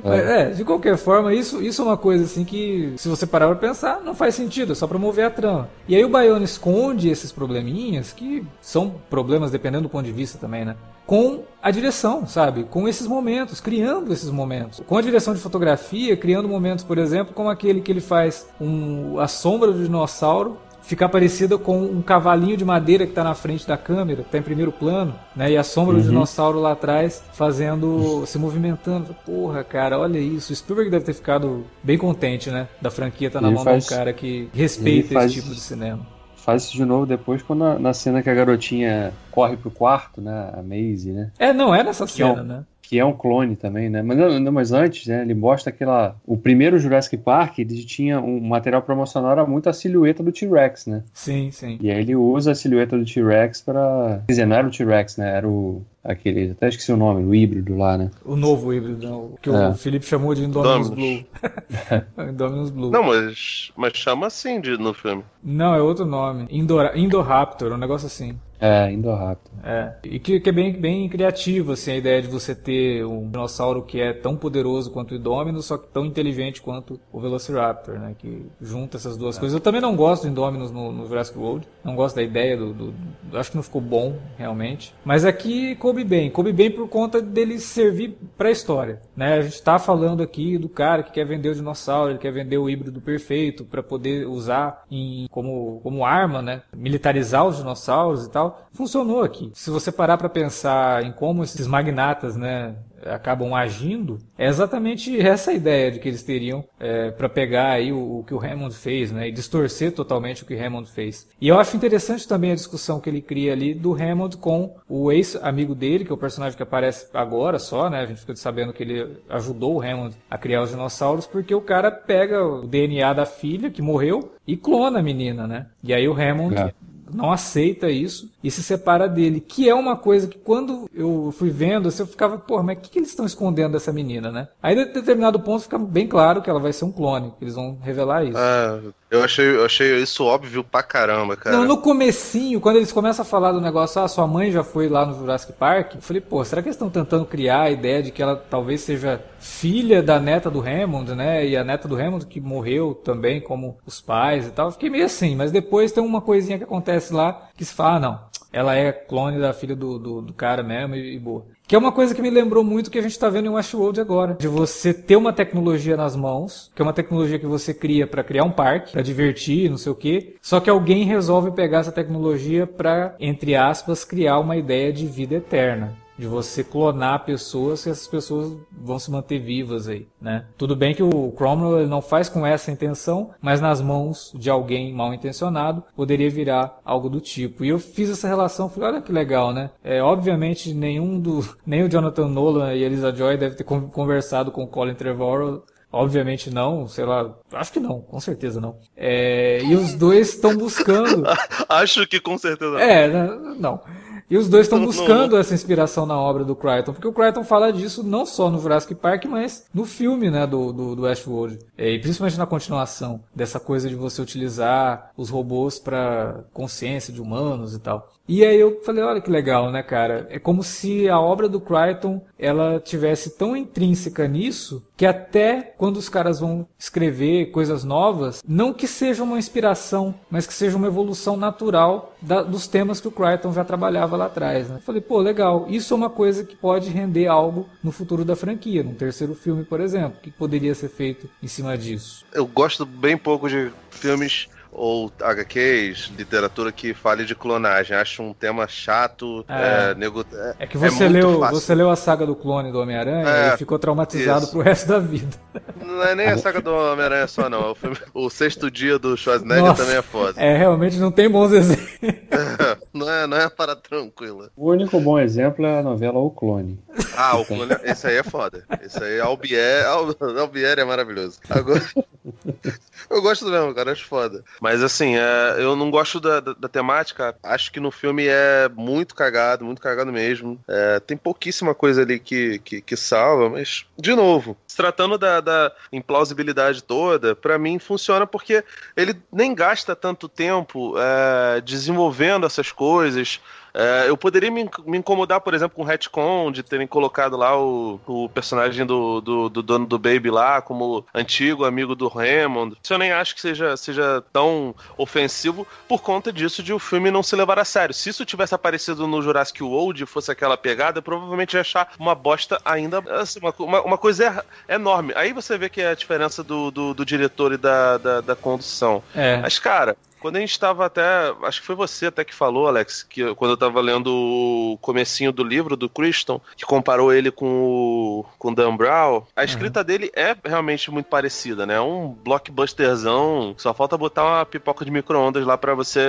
É. é. de qualquer forma, isso, isso é uma coisa assim que, se você parar pra pensar, não faz sentido, é só pra mover a trama. E aí o Bayona esconde esses probleminhas, que são problemas dependendo do ponto de vista também, né? Com a direção, sabe? Com esses momentos, criando esses momentos. Com a direção de fotografia, criando momentos, por exemplo, como aquele que ele faz um, a sombra do dinossauro ficar parecida com um cavalinho de madeira que está na frente da câmera, que está em primeiro plano, né? E a sombra uhum. do dinossauro lá atrás fazendo, se movimentando. Porra, cara, olha isso. O Spielberg deve ter ficado bem contente, né? Da franquia tá na ele mão faz... de um cara que respeita faz... esse tipo de cinema. Faz isso de novo depois quando na, na cena que a garotinha corre pro quarto, né? A Maisie, né? É, não é nessa cena, é um... né? Que é um clone também, né? Mas, não, mas antes, né, ele mostra aquela. O primeiro Jurassic Park, ele tinha um material promocional, era muito a silhueta do T-Rex, né? Sim, sim. E aí ele usa a silhueta do T-Rex para. Quer dizer, não era o T-Rex, né? Era o Aquele, até esqueci o nome, o híbrido lá, né? O novo híbrido, não, que É. o Felipe chamou de Indominus Dominus. Blue. Indominus Blue. Não, mas, mas chama assim de, no filme. Não, é outro nome. Indora, Indoraptor, um negócio assim. É, Indoraptor. É. E que, que é bem, bem criativo, assim, a ideia de você ter um dinossauro que é tão poderoso quanto o Indominus, só que tão inteligente quanto o Velociraptor, né? Que junta essas duas coisas. Eu também não gosto do Indominus no, no Jurassic World. Não gosto da ideia do, do- do- Acho que não ficou bom, realmente. Mas aqui coube bem. Coube bem por conta dele servir pra história, né? A gente tá falando aqui do cara que quer vender o dinossauro, ele quer vender o híbrido perfeito pra poder usar em, como, como arma, né? Militarizar os dinossauros e tal. Funcionou aqui. Se você parar pra pensar em como esses magnatas, né? acabam agindo, é exatamente essa ideia de que eles teriam é, para pegar aí o, o que o Hammond fez, né, e distorcer totalmente o que o Hammond fez. E eu acho interessante também a discussão que ele cria ali do Hammond com o ex-amigo dele, que é o personagem que aparece agora só, né, a gente fica sabendo que ele ajudou o Hammond a criar os dinossauros, porque o cara pega o DNA da filha, que morreu, e clona a menina, né, e aí o Hammond É. não aceita isso e se separa dele. Que é uma coisa que quando eu fui vendo, assim, eu ficava, porra, mas o que, que eles estão escondendo dessa menina, né? Aí, de determinado ponto, fica bem claro que ela vai ser um clone, que eles vão revelar isso. Ah, eu achei, eu achei isso óbvio pra caramba, cara. Não, no comecinho, quando eles começam a falar do negócio, ah, sua mãe já foi lá no Jurassic Park, eu falei, pô, será que eles estão tentando criar a ideia de que ela talvez seja filha da neta do Hammond, né? E a neta do Hammond que morreu também, como os pais e tal. Eu fiquei meio assim, mas depois tem uma coisinha que acontece lá que se fala, ah, não, ela é clone da filha do, do, do cara mesmo e, e boa. Que é uma coisa que me lembrou muito que a gente tá vendo em Westworld agora. De você ter uma tecnologia nas mãos, que é uma tecnologia que você cria para criar um parque, para divertir, não sei o quê. Só que alguém resolve pegar essa tecnologia para, entre aspas, criar uma ideia de vida eterna. De você clonar pessoas e essas pessoas vão se manter vivas aí, né? Tudo bem que o Cromwell ele não faz com essa intenção, mas nas mãos de alguém mal intencionado poderia virar algo do tipo. E eu fiz essa relação, falei, olha que legal, né? É, obviamente nenhum do, nem o Jonathan Nolan e a Elisa Joy deve ter con- conversado com o Colin Trevorrow Obviamente não, sei lá, acho que não, com certeza não. É, e os dois estão buscando. Acho que com certeza não. É, né, não. E os dois estão Não, não, buscando essa inspiração na obra do Crichton, porque o Crichton fala disso não só no Jurassic Park, mas no filme, né, do, do, do Westworld. É, e principalmente na continuação, dessa coisa de você utilizar os robôs para consciência de humanos e tal. E aí eu falei, olha que legal, né, cara? É como se a obra do Crichton, ela tivesse tão intrínseca nisso, que até quando os caras vão escrever coisas novas, não que seja uma inspiração, mas que seja uma evolução natural da- dos temas que o Crichton já trabalhava lá atrás. Né? Falei, pô, legal, isso é uma coisa que pode render algo no futuro da franquia, num terceiro filme, por exemplo. Que poderia ser feito em cima disso? Eu gosto bem pouco de filmes ou HQs, literatura que fale de clonagem. Acho um tema chato. É. É, nego- é- É que você, muito leu, fácil. você leu a saga do clone do Homem-Aranha É, e ficou traumatizado isso. pro resto da vida. Não é nem a saga do Homem-Aranha só, não. O, filme- o sexto dia do Schwarzenegger Nossa. também é foda. É, realmente não tem bons exemplos. não, é, não é para tranquila. O único bom exemplo é a novela O Clone. Ah, o clone, esse aí é foda. Esse aí, Albier, Al- Albieri é maravilhoso. Agora, eu gosto mesmo, cara, acho foda. Mas assim, é, eu não gosto da, da- da temática. Acho que no filme é muito cagado, muito cagado mesmo. É, tem pouquíssima coisa ali que, que, que salva, mas, de novo, se tratando da, da implausibilidade toda, pra mim funciona porque ele nem gasta tanto tempo é, desenvolvendo essas coisas. É, eu poderia me, me incomodar, por exemplo, com o retcon de terem colocado lá o, o personagem do, do, do dono do Baby lá como antigo amigo do Hammond. Isso eu nem acho que seja, seja tão ofensivo por conta disso de o filme não se levar a sério. Se isso tivesse aparecido no Jurassic World e fosse aquela pegada, eu provavelmente ia achar uma bosta ainda. assim, uma, uma, uma coisa enorme. Aí você vê que é a diferença do, do, do diretor e da, da, da condução. É. Mas, cara, quando a gente tava até. Acho que foi você até que falou, Alex, que quando eu tava lendo o comecinho do livro do Christian, que comparou ele com o, com Dan Brown, a escrita dele é realmente muito parecida, né? É um blockbusterzão. Só falta botar uma pipoca de micro-ondas lá pra você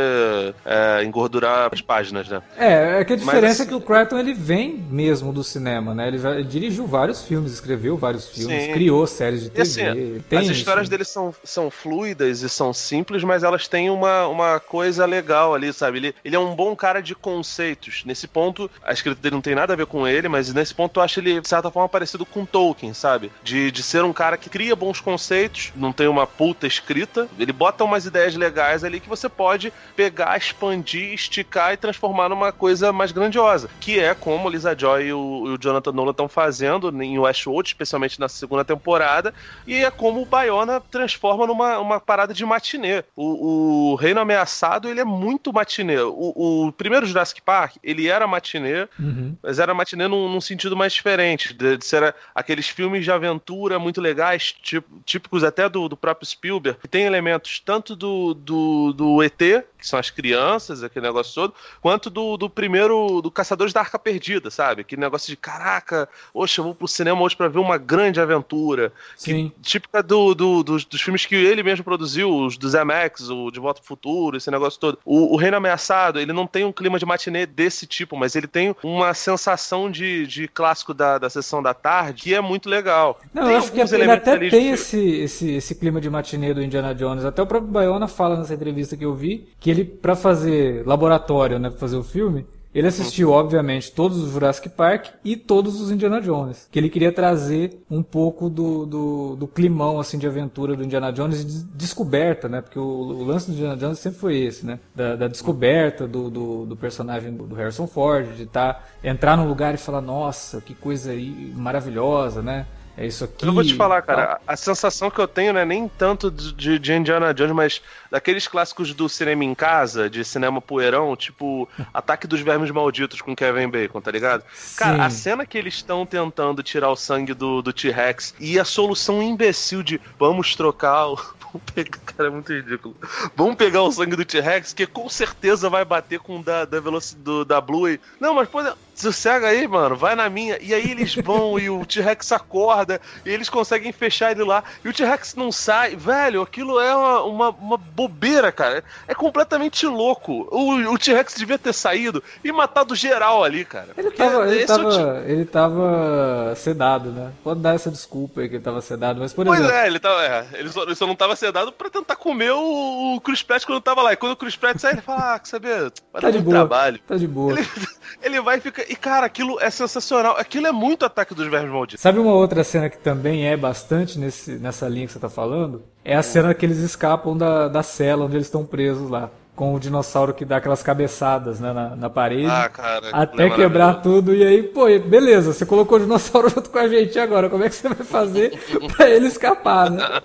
é, engordurar as páginas, né? É, é que a Mas, diferença assim- é que o Crichton ele vem mesmo do cinema, né? Ele, já, ele dirigiu vários filmes, escreveu vários filmes, Sim. criou séries de TV. assim, tem as histórias isso. dele são, são fluidas e são simples, mas elas têm uma uma, uma coisa legal ali, sabe? Ele, ele é um bom cara de conceitos. Nesse ponto, a escrita dele não tem nada a ver com ele, mas nesse ponto eu acho ele, de certa forma, parecido com Tolkien, sabe? De, de ser um cara que cria bons conceitos, não tem uma puta escrita, ele bota umas ideias legais ali que você pode pegar, expandir, esticar e transformar numa coisa mais grandiosa. Que é como Lisa Joy e o, e o Jonathan Nolan estão fazendo em Westworld, especialmente na segunda temporada, e é como o Bayona transforma numa uma parada de matinê. O, o Reino Ameaçado, ele é muito matinê. O, o primeiro Jurassic Park, ele era matinê, uhum. mas era matinê num, num sentido mais diferente, de, de, ser aqueles filmes de aventura muito legais, tipo, típicos até do, do próprio Spielberg, que tem elementos tanto do, do, do ET, que são as crianças, aquele negócio todo, quanto do, do primeiro, do Caçadores da Arca Perdida, sabe? Aquele negócio de, caraca, oxe, eu vou pro cinema hoje para ver uma grande aventura. Sim. Que, típica do, do, dos, dos filmes que ele mesmo produziu, os do Zemex, o De Volta pro Futuro, esse negócio todo. O, o Reino Ameaçado, ele não tem um clima de matinê desse tipo, mas ele tem uma sensação de, de clássico da, da sessão da tarde que é muito legal. Não, eu acho que ele até tem esse, esse, esse clima de matinê do Indiana Jones. Até o próprio Bayona fala nessa entrevista que eu vi que ele, para fazer laboratório, né, pra fazer o filme, ele assistiu, obviamente, todos os Jurassic Park e todos os Indiana Jones. Que ele queria trazer um pouco do, do, do climão, assim, de aventura do Indiana Jones e de descoberta, né? Porque o, o, lance do Indiana Jones sempre foi esse, né? Da, da descoberta do, do, do, personagem do Harrison Ford, de tá, entrar num lugar e falar, nossa, que coisa aí maravilhosa, né? É isso aqui. Eu vou te falar, cara, a, a sensação que eu tenho não é nem tanto de, de, Indiana Jones, mas daqueles clássicos do cinema em casa, de cinema poeirão, tipo Ataque dos Vermes Malditos com Kevin Bacon, tá ligado? Sim. Cara, a cena que eles estão tentando tirar o sangue do, do T-Rex e a solução imbecil de vamos trocar o. Vamos pegar, cara, é muito ridículo. Vamos pegar o sangue do T-Rex, que com certeza vai bater com o da, da velocidade da Blue. Não, mas pô, sossega aí, mano, vai na minha. E aí eles vão e o T-Rex acorda e eles conseguem fechar ele lá. E o T-Rex não sai. Velho, aquilo é uma, uma, uma bobeira, cara. É completamente louco. O, o T-Rex devia ter saído e matado geral ali, cara. Ele tava, ele, tava, ele tava sedado, né? Pode dar essa desculpa aí que ele tava sedado, mas por pois exemplo. Pois é, ele, tava, é, ele, só, ele só não tava sedado pra tentar comer o, o Chris Pratt quando tava lá. E quando o Chris Pratt sai, ele fala: Ah, quer saber? Vai tá dar de boa, trabalho. Tá de boa. Ele, ele vai e fica. E, cara, aquilo é sensacional. Aquilo é muito ataque dos vermes malditos. Sabe uma outra cena que também é bastante nesse, nessa linha que você tá falando? É a cena que eles escapam da, da cela onde eles estão presos lá com o dinossauro que dá aquelas cabeçadas né, na, na parede. Ah, cara, até é quebrar tudo. E aí, pô, beleza, você colocou o dinossauro junto com a gente agora. Como é que você vai fazer pra ele escapar, né?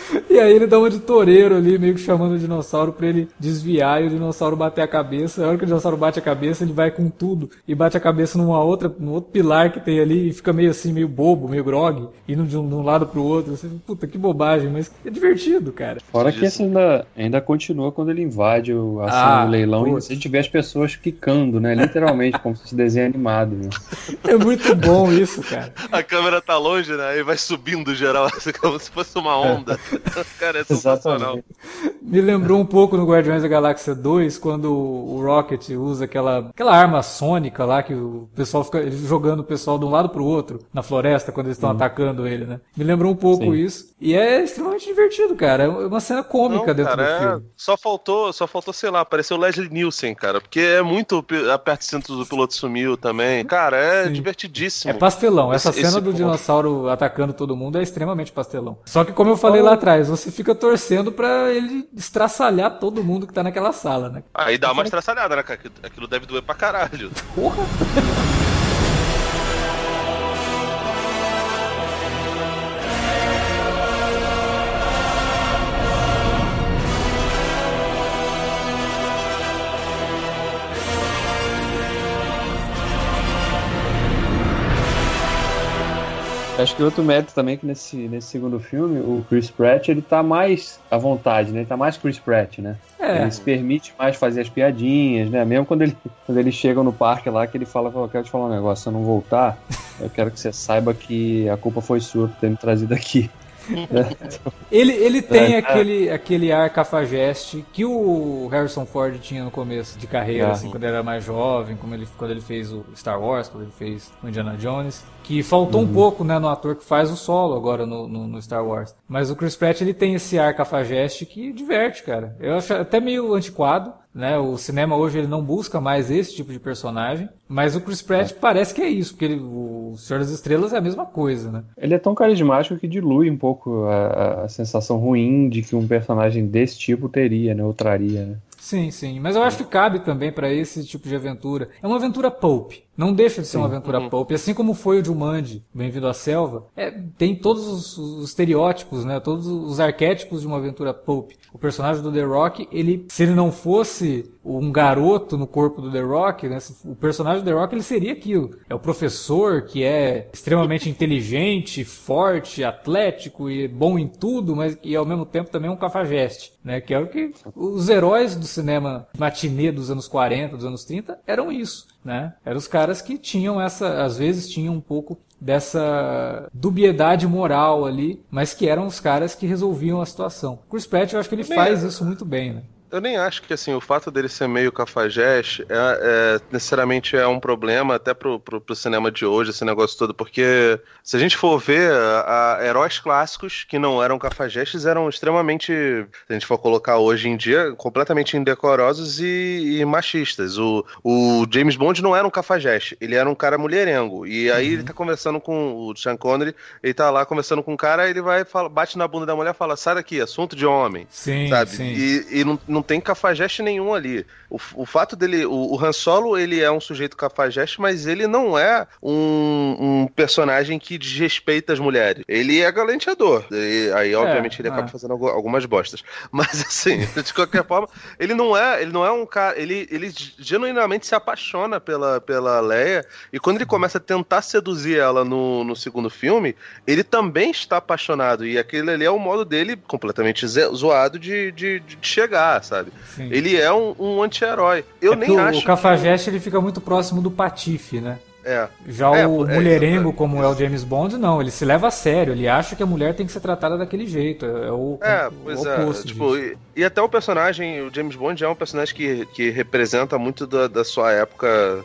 e aí ele dá uma de toureiro ali, meio que chamando o dinossauro pra ele desviar e o dinossauro bater a cabeça. A hora que o dinossauro bate a cabeça, ele vai com tudo e bate a cabeça numa outra, num outro pilar que tem ali e fica meio assim, meio bobo, meio grog, indo de um, de um lado pro outro. Você, puta, que bobagem, mas é divertido, cara. Fora que esse ainda, ainda continua quando ele invade o, a ah, do leilão putz. e você tiver as pessoas quicando, né? Literalmente, como se fosse desenho animado. Né? É muito bom isso, cara. A câmera tá longe, né? E vai subindo geral, assim, como se fosse uma onda. Cara, é sensacional. Me lembrou um pouco no Guardiões da Galáxia 2, quando o Rocket usa aquela, aquela arma sônica lá, que o pessoal fica jogando o pessoal de um lado pro outro na floresta, quando eles estão uhum. atacando ele, né? Me lembrou um pouco Sim. isso. E é extremamente divertido, cara. É uma cena cômica Não, dentro cara, do é... filme. Só faltou, só faltou, sei lá, apareceu o Leslie Nielsen, cara. Porque é muito aperto centro do piloto sumiu também. Cara, é Sim. divertidíssimo. É pastelão. Essa esse, cena esse do ponto. dinossauro atacando todo mundo é extremamente pastelão. Só que, como eu falei lá atrás, você fica torcendo para ele estraçalhar todo mundo que tá naquela sala, né? Aí dá uma estraçalhada, né, cara? Aquilo deve doer pra caralho. Porra! Acho que outro mérito também é que nesse, nesse segundo filme, o Chris Pratt, ele tá mais à vontade, né? Ele tá mais Chris Pratt, né? É. Ele se permite mais fazer as piadinhas, né? Mesmo quando ele, quando eles chegam no parque lá, que ele fala, eu quero te falar um negócio, se eu não voltar, eu quero que você saiba que a culpa foi sua por ter me trazido aqui. ele, ele tem aquele, aquele ar cafajeste que o Harrison Ford tinha no começo de carreira, É. assim, quando ele era mais jovem, como ele, quando ele fez o Star Wars, quando ele fez o Indiana Jones. Que faltou um pouco, né, no ator que faz o solo agora no, no, no Star Wars. Mas o Chris Pratt, ele tem esse ar cafajeste que diverte, cara. Eu acho até meio antiquado, né? O cinema hoje ele não busca mais esse tipo de personagem. Mas o Chris Pratt parece que é isso, porque ele, o Senhor das Estrelas é a mesma coisa, né? Ele é tão carismático que dilui um pouco a, a sensação ruim de que um personagem desse tipo teria, né? Ou traria, né? Sim, sim. Mas eu acho que cabe também pra esse tipo de aventura. É uma aventura pulp. Não deixa de ser uma aventura pulp. Assim como foi o Jumanji, Bem-vindo à Selva, é, tem todos os, os estereótipos, né? Todos os arquétipos de uma aventura pulp. O personagem do The Rock, ele, se ele não fosse um garoto no corpo do The Rock, né? O personagem do The Rock, ele seria aquilo. É o professor que é extremamente inteligente, forte, atlético e bom em tudo, mas que ao mesmo tempo também é um cafajeste, né? Que é o que os heróis do cinema matinê dos anos 40, dos anos 30 eram isso, né? Eram os caras que tinham essa, às vezes tinham um pouco dessa dubiedade moral ali, mas que eram os caras que resolviam a situação. Chris Pratt, eu acho que ele faz isso muito bem, né? Eu nem acho que assim, o fato dele ser meio cafajeste é, é, necessariamente é um problema até pro, pro, pro cinema de hoje, esse negócio todo, porque se a gente for ver, a, a- heróis clássicos que não eram cafajestes eram extremamente, se a gente for colocar hoje em dia, completamente indecorosos e, e machistas. O, o James Bond não era um cafajeste, ele era um cara mulherengo. E aí ele tá conversando com o Sean Connery, ele tá lá conversando com o cara, ele vai, fala, bate na bunda da mulher e fala, sai daqui, assunto de homem Sim, sabe? sim. E, e não, não tem cafajeste nenhum ali. O, o fato dele. O, o Han Solo, ele é um sujeito cafajeste, mas ele não é um, um personagem que desrespeita as mulheres. Ele é galanteador. E aí, obviamente, ele é. acaba fazendo algu- algumas bostas. Mas assim, de qualquer forma, ele não é, ele não é um cara. Ele, ele genuinamente se apaixona pela, pela Leia. E quando ele começa a tentar seduzir ela no, no segundo filme, ele também está apaixonado. E aquele ali é o modo dele completamente zoado de, de, de chegar, sabe? Sim. Ele é um, um anti-herói. Eu É nem acho. O cafajeste ele fica muito próximo do patife, né? Que- É. Já É, o é, mulherengo, como é o James Bond, não. Ele se leva a sério. Ele acha que a mulher tem que ser tratada daquele jeito. É o, É, o pois oposto é. Tipo, e, e até o personagem, o James Bond é um personagem que, que representa muito da, da sua época,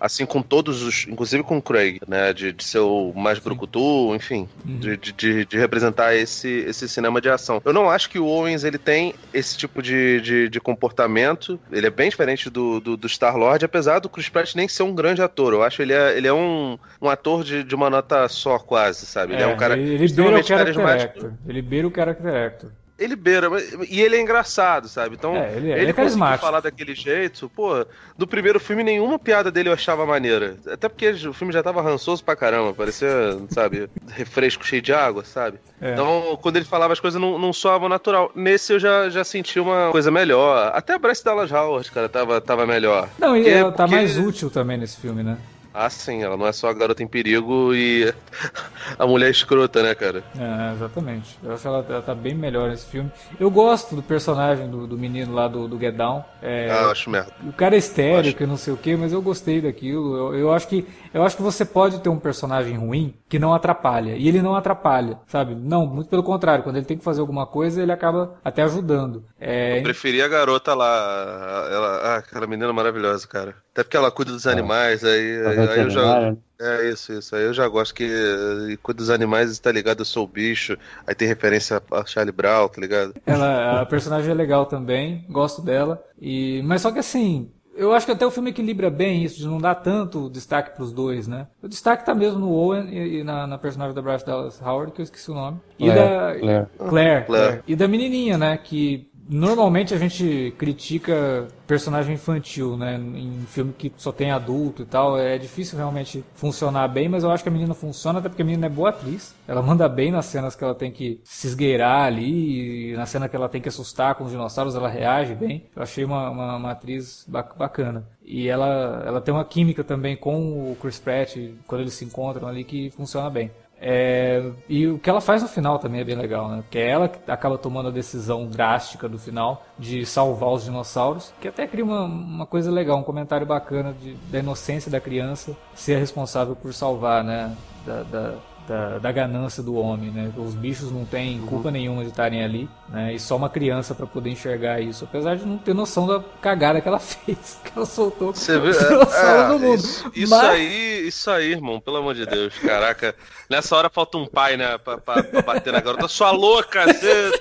assim com todos os, inclusive com o Craig, né, de, de ser o mais brucutu, enfim, Uhum. de, de- de, de representar esse, esse cinema de ação. Eu não acho que o Owens ele tem esse tipo de, de, de comportamento, ele é bem diferente do, do, do Star-Lord, apesar do Chris Pratt nem ser um grande ator, eu acho ele é, ele é um, um ator de, de uma nota só quase, sabe? Ele é, um cara ele, ele beira o extremamente carismático. Ele beira o character actor. Ele beira, e ele é engraçado, sabe? Então, É, ele é- ele é conseguiu carismático. falar daquele jeito, pô, no primeiro filme nenhuma piada dele eu achava maneira. Até porque o filme já tava rançoso pra caramba, parecia, sabe, refresco cheio de água, sabe? É. Então, quando ele falava as coisas não, não soavam natural. Nesse eu já, já senti uma coisa melhor. Até a Bryce Dallas Howard, cara, tava, tava melhor. Não, e Porque- ela tá porque- mais útil também nesse filme, né? Ah, sim, ela não é só a garota em perigo e a mulher escrota, né, cara? É, exatamente. Eu acho que ela, ela tá bem melhor nesse filme. Eu gosto do personagem do, do menino lá do, do Get Down. É, Ah, acho merda. O cara é estéreo, que não sei o que, mas eu gostei daquilo. Eu, eu acho que eu acho que você pode ter um personagem ruim que não atrapalha. E ele não atrapalha, sabe? Não, muito pelo contrário. Quando ele tem que fazer alguma coisa, ele acaba até ajudando. É, Eu preferi a garota lá, ela, ah, aquela menina maravilhosa, cara. Até porque ela cuida dos animais, aí, aí, aí eu já. veterinária, É isso, isso. Aí eu já gosto que cuida dos animais e tá ligado, eu sou o bicho. Aí tem referência a Charlie Brown, tá ligado? Ela, a personagem é legal também, gosto dela. E, mas só que assim, eu acho que até o filme equilibra bem isso, de não dar tanto destaque pros dois, né? O destaque tá mesmo no Owen e, e na, na personagem da Bryce Dallas Howard, que eu esqueci o nome. E Claire, da Claire. Claire, Claire. Claire. E da menininha, né? Que normalmente a gente critica personagem infantil, né? Em filme que só tem adulto e tal. É difícil realmente funcionar bem, mas eu acho que a menina funciona, até porque a menina é boa atriz. Ela manda bem nas cenas que ela tem que se esgueirar ali, na cena que ela tem que assustar com os dinossauros, ela reage bem. Eu achei uma, uma, uma atriz bac- bacana. E ela, ela tem uma química também com o Chris Pratt, quando eles se encontram ali, que funciona bem. É, e o que ela faz no final também é bem legal, né? Porque é ela acaba tomando a decisão drástica do final de salvar os dinossauros, que até cria uma, uma coisa legal, um comentário bacana de, da inocência da criança ser responsável por salvar, né? Da, da- da, da ganância do homem, né? Os bichos não têm culpa nenhuma de estarem ali, né? E só uma criança para poder enxergar isso, apesar de não ter noção da cagada que ela fez, que ela soltou Você viu? É, no mundo. isso, isso Mas- aí, isso aí, irmão, pelo amor de Deus. Caraca, nessa hora falta um pai, né, pra, pra- pra bater na garota. Sua louca, você.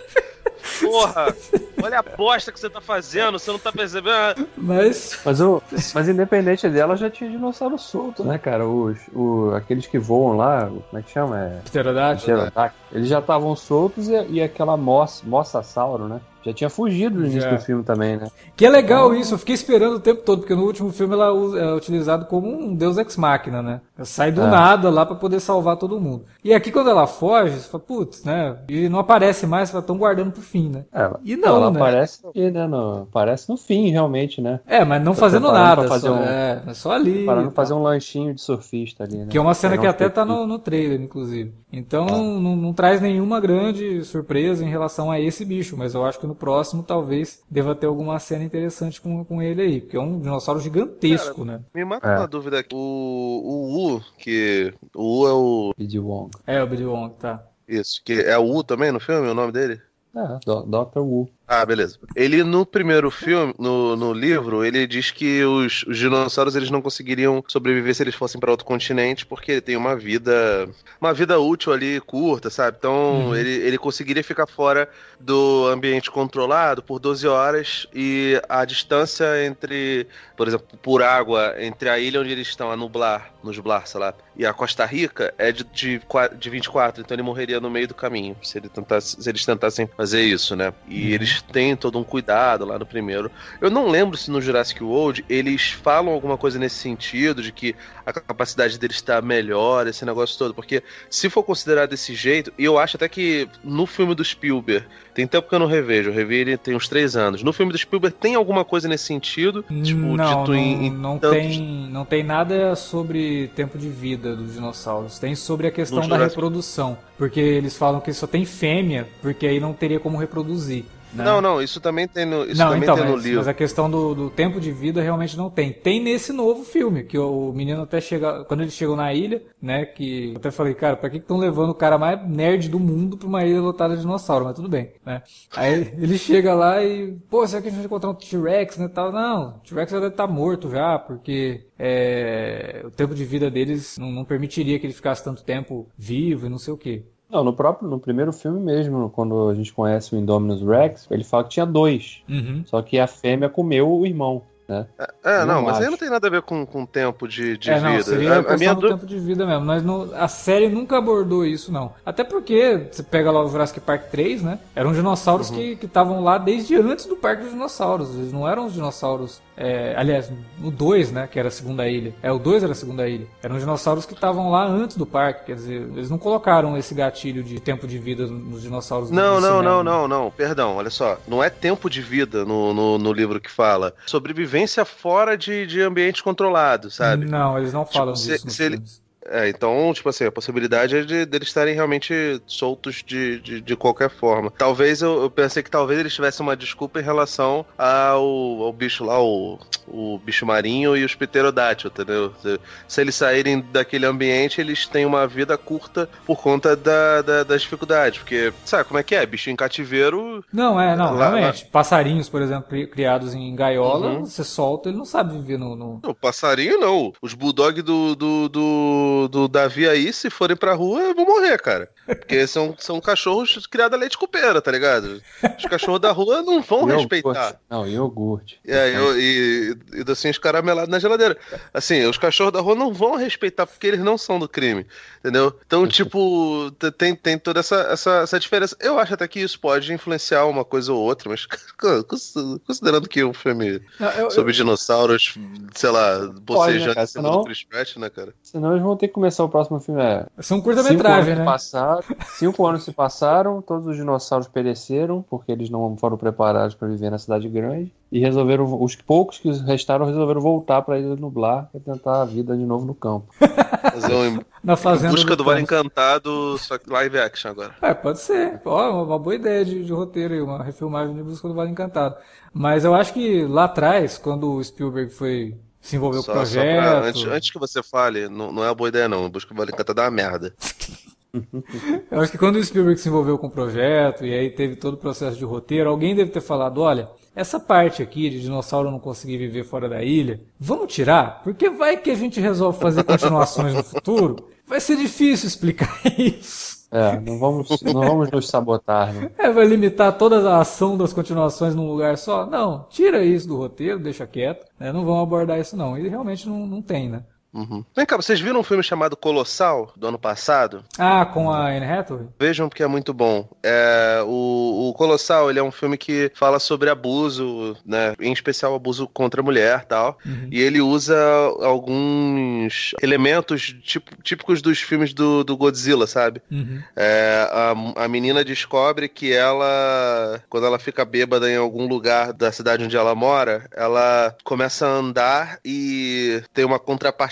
Porra, olha a bosta que você tá fazendo, você não tá percebendo. Mas Mas, o, mas independente dela, já tinha dinossauro solto, né, cara? Os, o, aqueles que voam lá, como é que chama? É, pterodáctilo, pterodáctilo. Eles já estavam soltos e, e aquela moça, moçassauro, né? Já tinha fugido no início do filme também, né? Que é legal isso, eu fiquei esperando o tempo todo, porque no último filme ela é utilizado como um deus ex-máquina, né? Ela sai do É. nada lá pra poder salvar todo mundo. E aqui quando ela foge, você fala, putz, né? E não aparece mais, você fala, tão guardando pro fim, né? Ela, E não, ela né? aparece né? No, aparece no fim, realmente, né? É, mas não Tô fazendo nada, pra fazer só, um- é, é só ali. Para não tal. fazer um lanchinho de surfista ali, né? Que é uma cena que até tá no, no trailer, inclusive. Então Ah. não, não, traz nenhuma grande surpresa em relação a esse bicho, mas eu acho que no próximo talvez deva ter alguma cena interessante com, com ele aí, porque é um dinossauro gigantesco, né? Me mata É. uma dúvida aqui. O, o U, que. O U é o. De Wong. É, o Billy Wong, tá. Isso, que é o U também no filme, o nome dele? É, Do- Dr. Wu. Ah, beleza. Ele no primeiro filme, no, no livro, ele diz que os, os dinossauros eles não conseguiriam sobreviver se eles fossem para outro continente, porque ele tem uma vida, uma vida útil ali curta, sabe? Então Uhum. ele, ele conseguiria ficar fora do ambiente controlado por 12 horas e a distância entre, por exemplo, por água entre a ilha onde eles estão, a Nublar, Nublar, sei lá, e a Costa Rica é de, de, de 24, então ele morreria no meio do caminho se, ele tentasse, se eles tentassem fazer isso, né? E Uhum. eles têm todo um cuidado lá no primeiro. Eu não lembro se no Jurassic World eles falam alguma coisa nesse sentido, de que a capacidade deles está melhor, esse negócio todo, porque se for considerar desse jeito, e eu acho até que no filme do Spielberg, tem tempo que eu não revejo, eu revi ele tem uns três anos. No filme do Spielberg tem alguma coisa nesse sentido, tipo, não, dito não, em, em não tantos- tem, não tem nada sobre tempo de vida dos dinossauros. Tem sobre a questão da reprodução. Porque eles falam que só tem fêmea, porque aí não teria como reproduzir. Né? Não, não, isso também tem no, isso não, também então, tem no mas, livro. mas a questão do, do tempo de vida realmente não tem. Tem nesse novo filme, que o menino até chega. Quando ele chegou na ilha, né? Que eu até falei, cara, pra que estão levando o cara mais nerd do mundo pra uma ilha lotada de dinossauro? Mas tudo bem, né? Aí ele chega lá e, pô, será que a gente vai encontrar um T-Rex, né? Tal? Não, o T-Rex já deve estar morto já, porque é, o tempo de vida deles não, não permitiria que ele ficasse tanto tempo vivo e não sei o quê. Não, no próprio, no primeiro filme mesmo, quando a gente conhece o Indominus Rex, ele fala que tinha dois. Uhum. Só que a fêmea comeu o irmão, né? É, não, não mas aí acho. não tem nada a ver com, com tempo de, de é, não, vida. seria a, a, minha do tempo de vida mesmo. Mas não- a série nunca abordou isso, não. Até porque, você pega lá o Jurassic Park 3, né? Eram dinossauros Uhum. que que estavam lá desde antes do Parque dos Dinossauros. Eles não eram os dinossauros... é, aliás, o 2, né? Que era a segunda ilha. É, o 2 era a segunda ilha. Eram dinossauros que estavam lá antes do parque. Quer dizer, eles não colocaram esse gatilho de tempo de vida nos dinossauros Não, não, cinema. não, não, não. Perdão, olha só. Não é tempo de vida no, no, no livro que fala. Sobrevivência fora de, de ambiente controlado, sabe? Não, eles não falam se- disso nos se ele-. É, então, tipo assim, a possibilidade é de deles estarem realmente soltos de, de, de qualquer forma. Talvez eu, eu pensei que talvez eles tivessem uma desculpa em relação ao, ao bicho lá, o, o bicho marinho e os pterodátil, entendeu? Se, se eles saírem daquele ambiente, eles têm uma vida curta por conta da, da- das dificuldades. Porque, sabe como é que é? Bicho em cativeiro. Não, é, não, Lá- realmente. Passarinhos, por exemplo, cri- criados em gaiola, Uhum. você solta, ele não sabe viver no. no- O passarinho não. Os bulldog do, do, do, do Davi aí, se forem pra rua, vão morrer, cara. Porque são, são cachorros criados a leite com pera, tá ligado? Os cachorros da rua não vão Iogurte. respeitar. Não, iogurte. É, eu, e, e docinhos caramelados na geladeira. Assim, os cachorros da rua não vão respeitar porque eles não são do crime, entendeu? Então, tipo, tem, tem toda essa, essa, essa diferença. Eu acho até que isso pode influenciar uma coisa ou outra, mas cons- considerando que o filme Não, eu- eu- sobre dinossauros, sei lá, Pode, né, bocejando cara? em cima Senão- do Chris Pratt, né, cara? Senão eles vão ter que começar o próximo filme. É, São cinco curta-metragem, anos né? passaram, cinco anos se passaram, todos os dinossauros pereceram, porque eles não foram preparados para viver na cidade grande. E resolveram, os poucos que restaram resolveram voltar para a Ilha Nublar para tentar a vida de novo no campo. Um em Na fazenda busca do Vale Thanos. Encantado, só que live action agora. É, pode ser. Ó, uma, uma boa ideia de, de roteiro aí, uma refilmagem de Busca do Vale Encantado. Mas eu acho que lá atrás, quando o Spielberg foi se envolver com o Só, só projeto. pra, antes, antes que você fale, não, não é uma boa ideia não. Busca do Vale Encantado é uma merda. Eu acho que quando o Spielberg se envolveu com o projeto e aí teve todo o processo de roteiro, alguém deve ter falado, olha, essa parte aqui de dinossauro não conseguir viver fora da ilha, vamos tirar? Porque vai que a gente resolve fazer continuações no futuro. Vai ser difícil explicar isso. É, não vamos, não vamos nos sabotar, né? É, vai limitar toda a ação das continuações num lugar só? Não, tira isso do roteiro, deixa quieto. Né? Não vão abordar isso não. E realmente não, não tem, né? Uhum. Vem cá, vocês viram um filme chamado Colossal, do ano passado? Ah, com a Anne Hathaway? Vejam porque é muito bom. É, o, o Colossal, ele é um filme que fala sobre abuso, né? Em especial abuso contra a mulher tal. Uhum. E ele usa alguns elementos tipo, típicos dos filmes do, do Godzilla, sabe? Uhum. É, a, a menina descobre que ela, quando ela fica bêbada em algum lugar da cidade onde ela mora, ela começa a andar e tem uma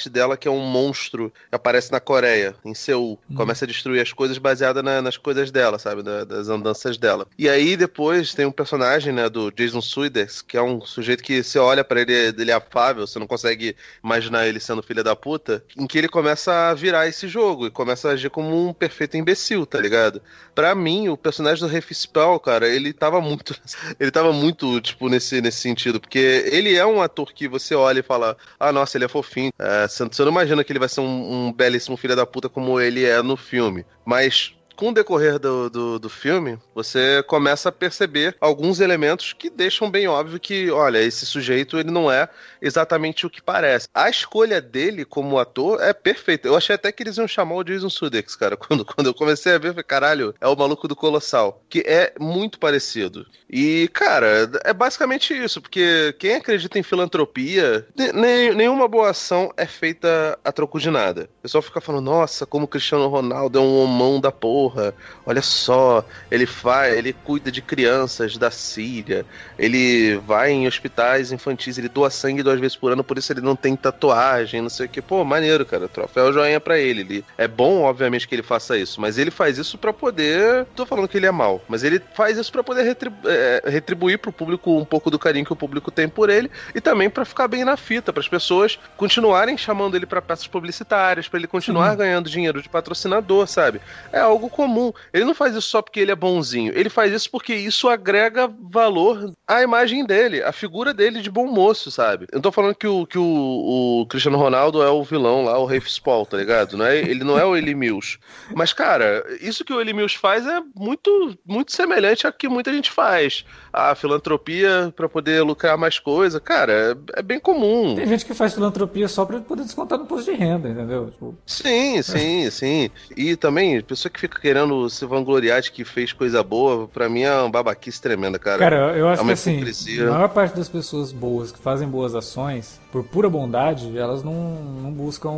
contraparte dela, que é um monstro que aparece na Coreia, em Seul. Hum. Começa a destruir as coisas baseada na, nas coisas dela, sabe? Da, das andanças dela. E aí depois tem um personagem, né, do Jason Sudeikis, que é um sujeito que você olha para ele, ele é afável, você não consegue imaginar ele sendo filha da puta, em que ele começa a virar esse jogo e começa a agir como um perfeito imbecil, tá ligado? Pra mim, o personagem do Rafe Spell, cara, ele tava muito. Ele tava muito, tipo, nesse, nesse sentido. Porque ele é um ator que você olha e fala, ah, nossa, ele é fofinho. É, você não imagina que ele vai ser um, um belíssimo filho da puta como ele é no filme. Mas com o decorrer do, do, do, filme, você começa a perceber alguns elementos que deixam bem óbvio que, olha, esse sujeito ele não é exatamente o que parece. A escolha dele como ator é perfeita. Eu achei até que eles iam chamar o Jason Sudeikis, cara. Quando, quando eu comecei a ver, eu falei, caralho, é o maluco do Colossal. Que é muito parecido. E, cara, é basicamente isso, porque quem acredita em filantropia, nem, nenhuma boa ação é feita a troco de nada. O pessoal fica falando, nossa, como o Cristiano Ronaldo é um homão da porra porra, olha só, ele faz, ele cuida de crianças da Síria, ele vai em hospitais infantis, ele doa sangue duas vezes por ano, por isso ele não tem tatuagem, não sei o que. Pô, maneiro, cara. Troféu joinha para ele. ele. É bom, obviamente, que ele faça isso, mas ele faz isso para poder. Tô falando que ele é mal, mas ele faz isso para poder retribu é, retribuir pro público um pouco do carinho que o público tem por ele e também para ficar bem na fita, para as pessoas continuarem chamando ele para peças publicitárias, para ele continuar Sim. ganhando dinheiro de patrocinador, sabe? É algo comum. Ele não faz isso só porque ele é bonzinho. Ele faz isso porque isso agrega valor à imagem dele, à figura dele de bom moço, sabe? Eu tô falando que o, que o, o Cristiano Ronaldo é o vilão lá, o Rafe Spall, tá ligado? Não é, ele não é o Eli Mills. Mas, cara, isso que o Eli Mills faz é muito, muito semelhante a que muita gente faz. A filantropia para poder lucrar mais coisa, cara, é, é, bem comum. Tem gente que faz filantropia só pra poder descontar no posto de renda, entendeu? Tipo... Sim, sim, sim. E também, pessoa que fica querendo se vangloriar de que fez coisa boa, pra mim é uma babaquice tremenda, cara. Cara, eu acho é que assim, a maior parte das pessoas boas que fazem boas ações, por pura bondade, elas não, não buscam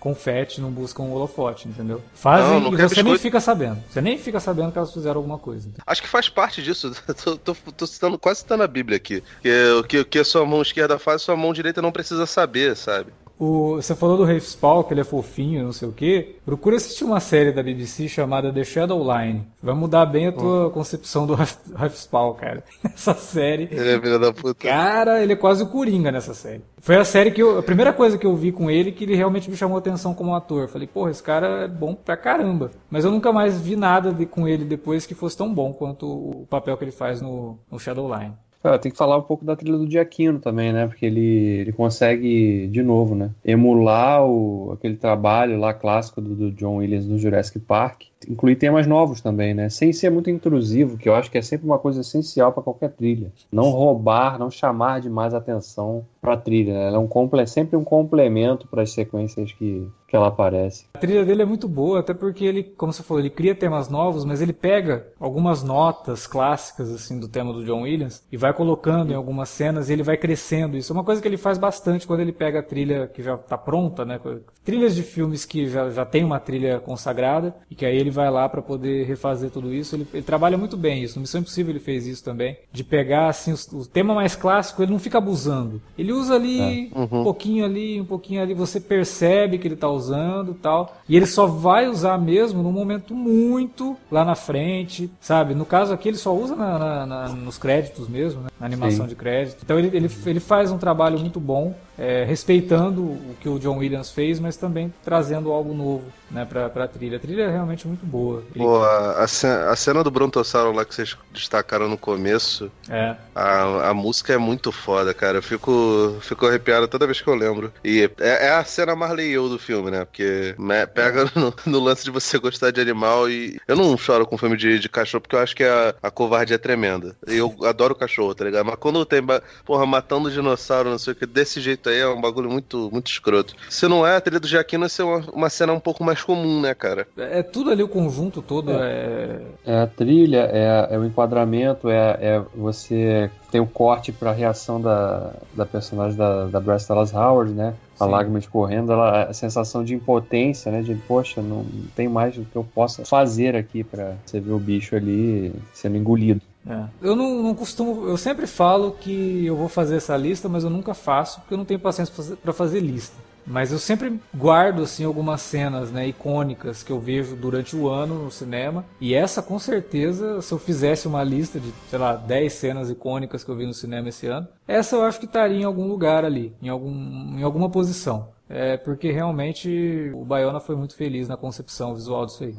confete, não buscam holofote, entendeu? Fazem não, não e você nem fica sabendo. Você nem fica sabendo que elas fizeram alguma coisa. Entendeu? Acho que faz parte disso. tô, tô, tô citando, quase citando a Bíblia aqui. Que o que, que a sua mão esquerda faz, sua mão direita não precisa saber, sabe? O, você falou do Rafe Spall, que ele é fofinho, não sei o quê. Procura assistir uma série da BBC chamada The Shadow Line. Vai mudar bem a tua oh. concepção do Rafe Spall, cara. Essa série. Ele é filho da puta. Cara, ele é quase o Coringa nessa série. Foi a série que eu. A primeira coisa que eu vi com ele que ele realmente me chamou a atenção como ator. Falei, porra, esse cara é bom pra caramba. Mas eu nunca mais vi nada de, com ele depois que fosse tão bom quanto o papel que ele faz no, no Shadowline. Tem que falar um pouco da trilha do Giacchino também, né? Porque ele, ele consegue, de novo, né? Emular o, aquele trabalho lá clássico do, do John Williams no Jurassic Park incluir temas novos também, né? Sem ser muito intrusivo, que eu acho que é sempre uma coisa essencial para qualquer trilha. Não roubar, não chamar demais atenção para a trilha. Né? Ela é um comple sempre um complemento para as sequências que, que ela aparece. A trilha dele é muito boa, até porque ele, como você falou, ele cria temas novos, mas ele pega algumas notas clássicas assim do tema do John Williams e vai colocando em algumas cenas e ele vai crescendo. Isso é uma coisa que ele faz bastante quando ele pega a trilha que já está pronta, né? Trilhas de filmes que já, já tem uma trilha consagrada e que aí ele vai lá para poder refazer tudo isso. Ele, ele, trabalha muito bem isso. No Missão Impossível ele fez isso também, de pegar assim o, o tema mais clássico, ele não fica abusando. Ele usa ali é. uhum. um pouquinho ali, um pouquinho ali, você percebe que ele está usando, tal. E ele só vai usar mesmo num momento muito lá na frente, sabe? No caso aqui ele só usa na, na, na, nos créditos mesmo, né? na animação Sim. de crédito. Então ele, ele, ele faz um trabalho muito bom é, respeitando o que o John Williams fez, mas também trazendo algo novo né, pra, pra trilha. A trilha é realmente muito boa. Pô, a, a, cena, do Brontossauro lá que vocês destacaram no começo, É. a, a música é muito foda, cara. Eu fico, fico arrepiado toda vez que eu lembro. E é, é a cena Marley e eu do filme, né? Porque me- pega no, no lance de você gostar de animal e. Eu não choro com filme de, de cachorro porque eu acho que a, a covardia é tremenda. Eu adoro cachorro, tá ligado? Mas quando tem, porra, matando dinossauro, não sei o que, desse jeito aí é um bagulho muito, muito escroto. Se não é, a trilha do Jaquino é uma, uma cena um pouco mais comum, né, cara? É tudo ali, o conjunto todo é. É a trilha, é, é o enquadramento, é, é você tem o corte para a reação da, da personagem da, da Bryce Dallas Howard, né? A Sim. lágrima escorrendo, ela, a sensação de impotência, né? De, poxa, não tem mais o que eu possa fazer aqui para você ver o bicho ali sendo engolido. É. Eu não, não costumo. Eu sempre falo que eu vou fazer essa lista, mas eu nunca faço, porque eu não tenho paciência pra fazer- lista. Mas eu sempre guardo assim algumas cenas, né, icônicas que eu vejo durante o ano no cinema. E essa com certeza, se eu fizesse uma lista de, sei lá, 10 cenas icônicas que eu vi no cinema esse ano, essa eu acho que estaria em algum lugar ali, em algum em alguma posição. É porque realmente o Bayona foi muito feliz na concepção visual disso aí.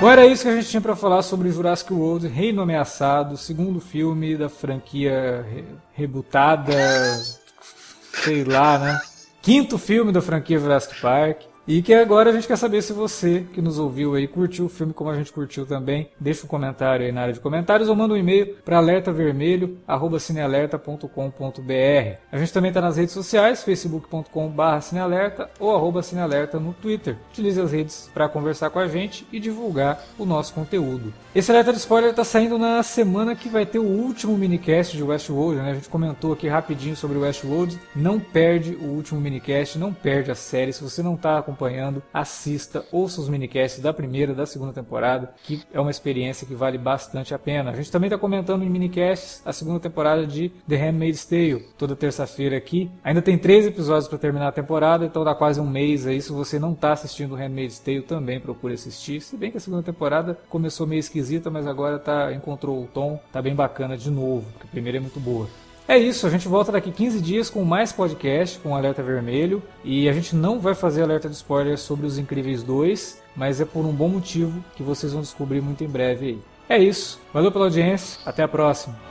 Bom, era isso que a gente tinha pra falar sobre Jurassic World, Reino Ameaçado, segundo filme da franquia re rebootada, sei lá, né? Quinto filme da franquia Jurassic Park. E que agora a gente quer saber se você que nos ouviu aí curtiu o filme como a gente curtiu também. Deixa um comentário aí na área de comentários ou manda um e-mail para alertavermelho@cinealerta.com.br. A gente também está nas redes sociais, facebook.com.br cinealerta ou arroba cinealerta no Twitter. Utilize as redes para conversar com a gente e divulgar o nosso conteúdo. Esse alerta de spoiler está saindo na semana que vai ter o último minicast de Westworld, né? A gente comentou aqui rapidinho sobre Westworld. Não perde o último minicast, não perde a série. Se você não está acompanhando, assista, ouça os minicasts da primeira, da segunda temporada, que é uma experiência que vale bastante a pena. A gente também está comentando em minicasts a segunda temporada de The Handmaid's Tale, toda terça-feira aqui. Ainda tem três episódios para terminar a temporada, então dá quase um mês aí. Se você não está assistindo Handmaid's Tale, também procure assistir. Se bem que a segunda temporada começou meio esquisita, mas agora tá, encontrou o tom, tá bem bacana de novo, porque a primeira é muito boa. É isso, a gente volta daqui 15 dias com mais podcast, com Alerta Vermelho. E a gente não vai fazer alerta de spoiler sobre Os Incríveis 2, mas é por um bom motivo que vocês vão descobrir muito em breve aí. É isso, valeu pela audiência, até a próxima.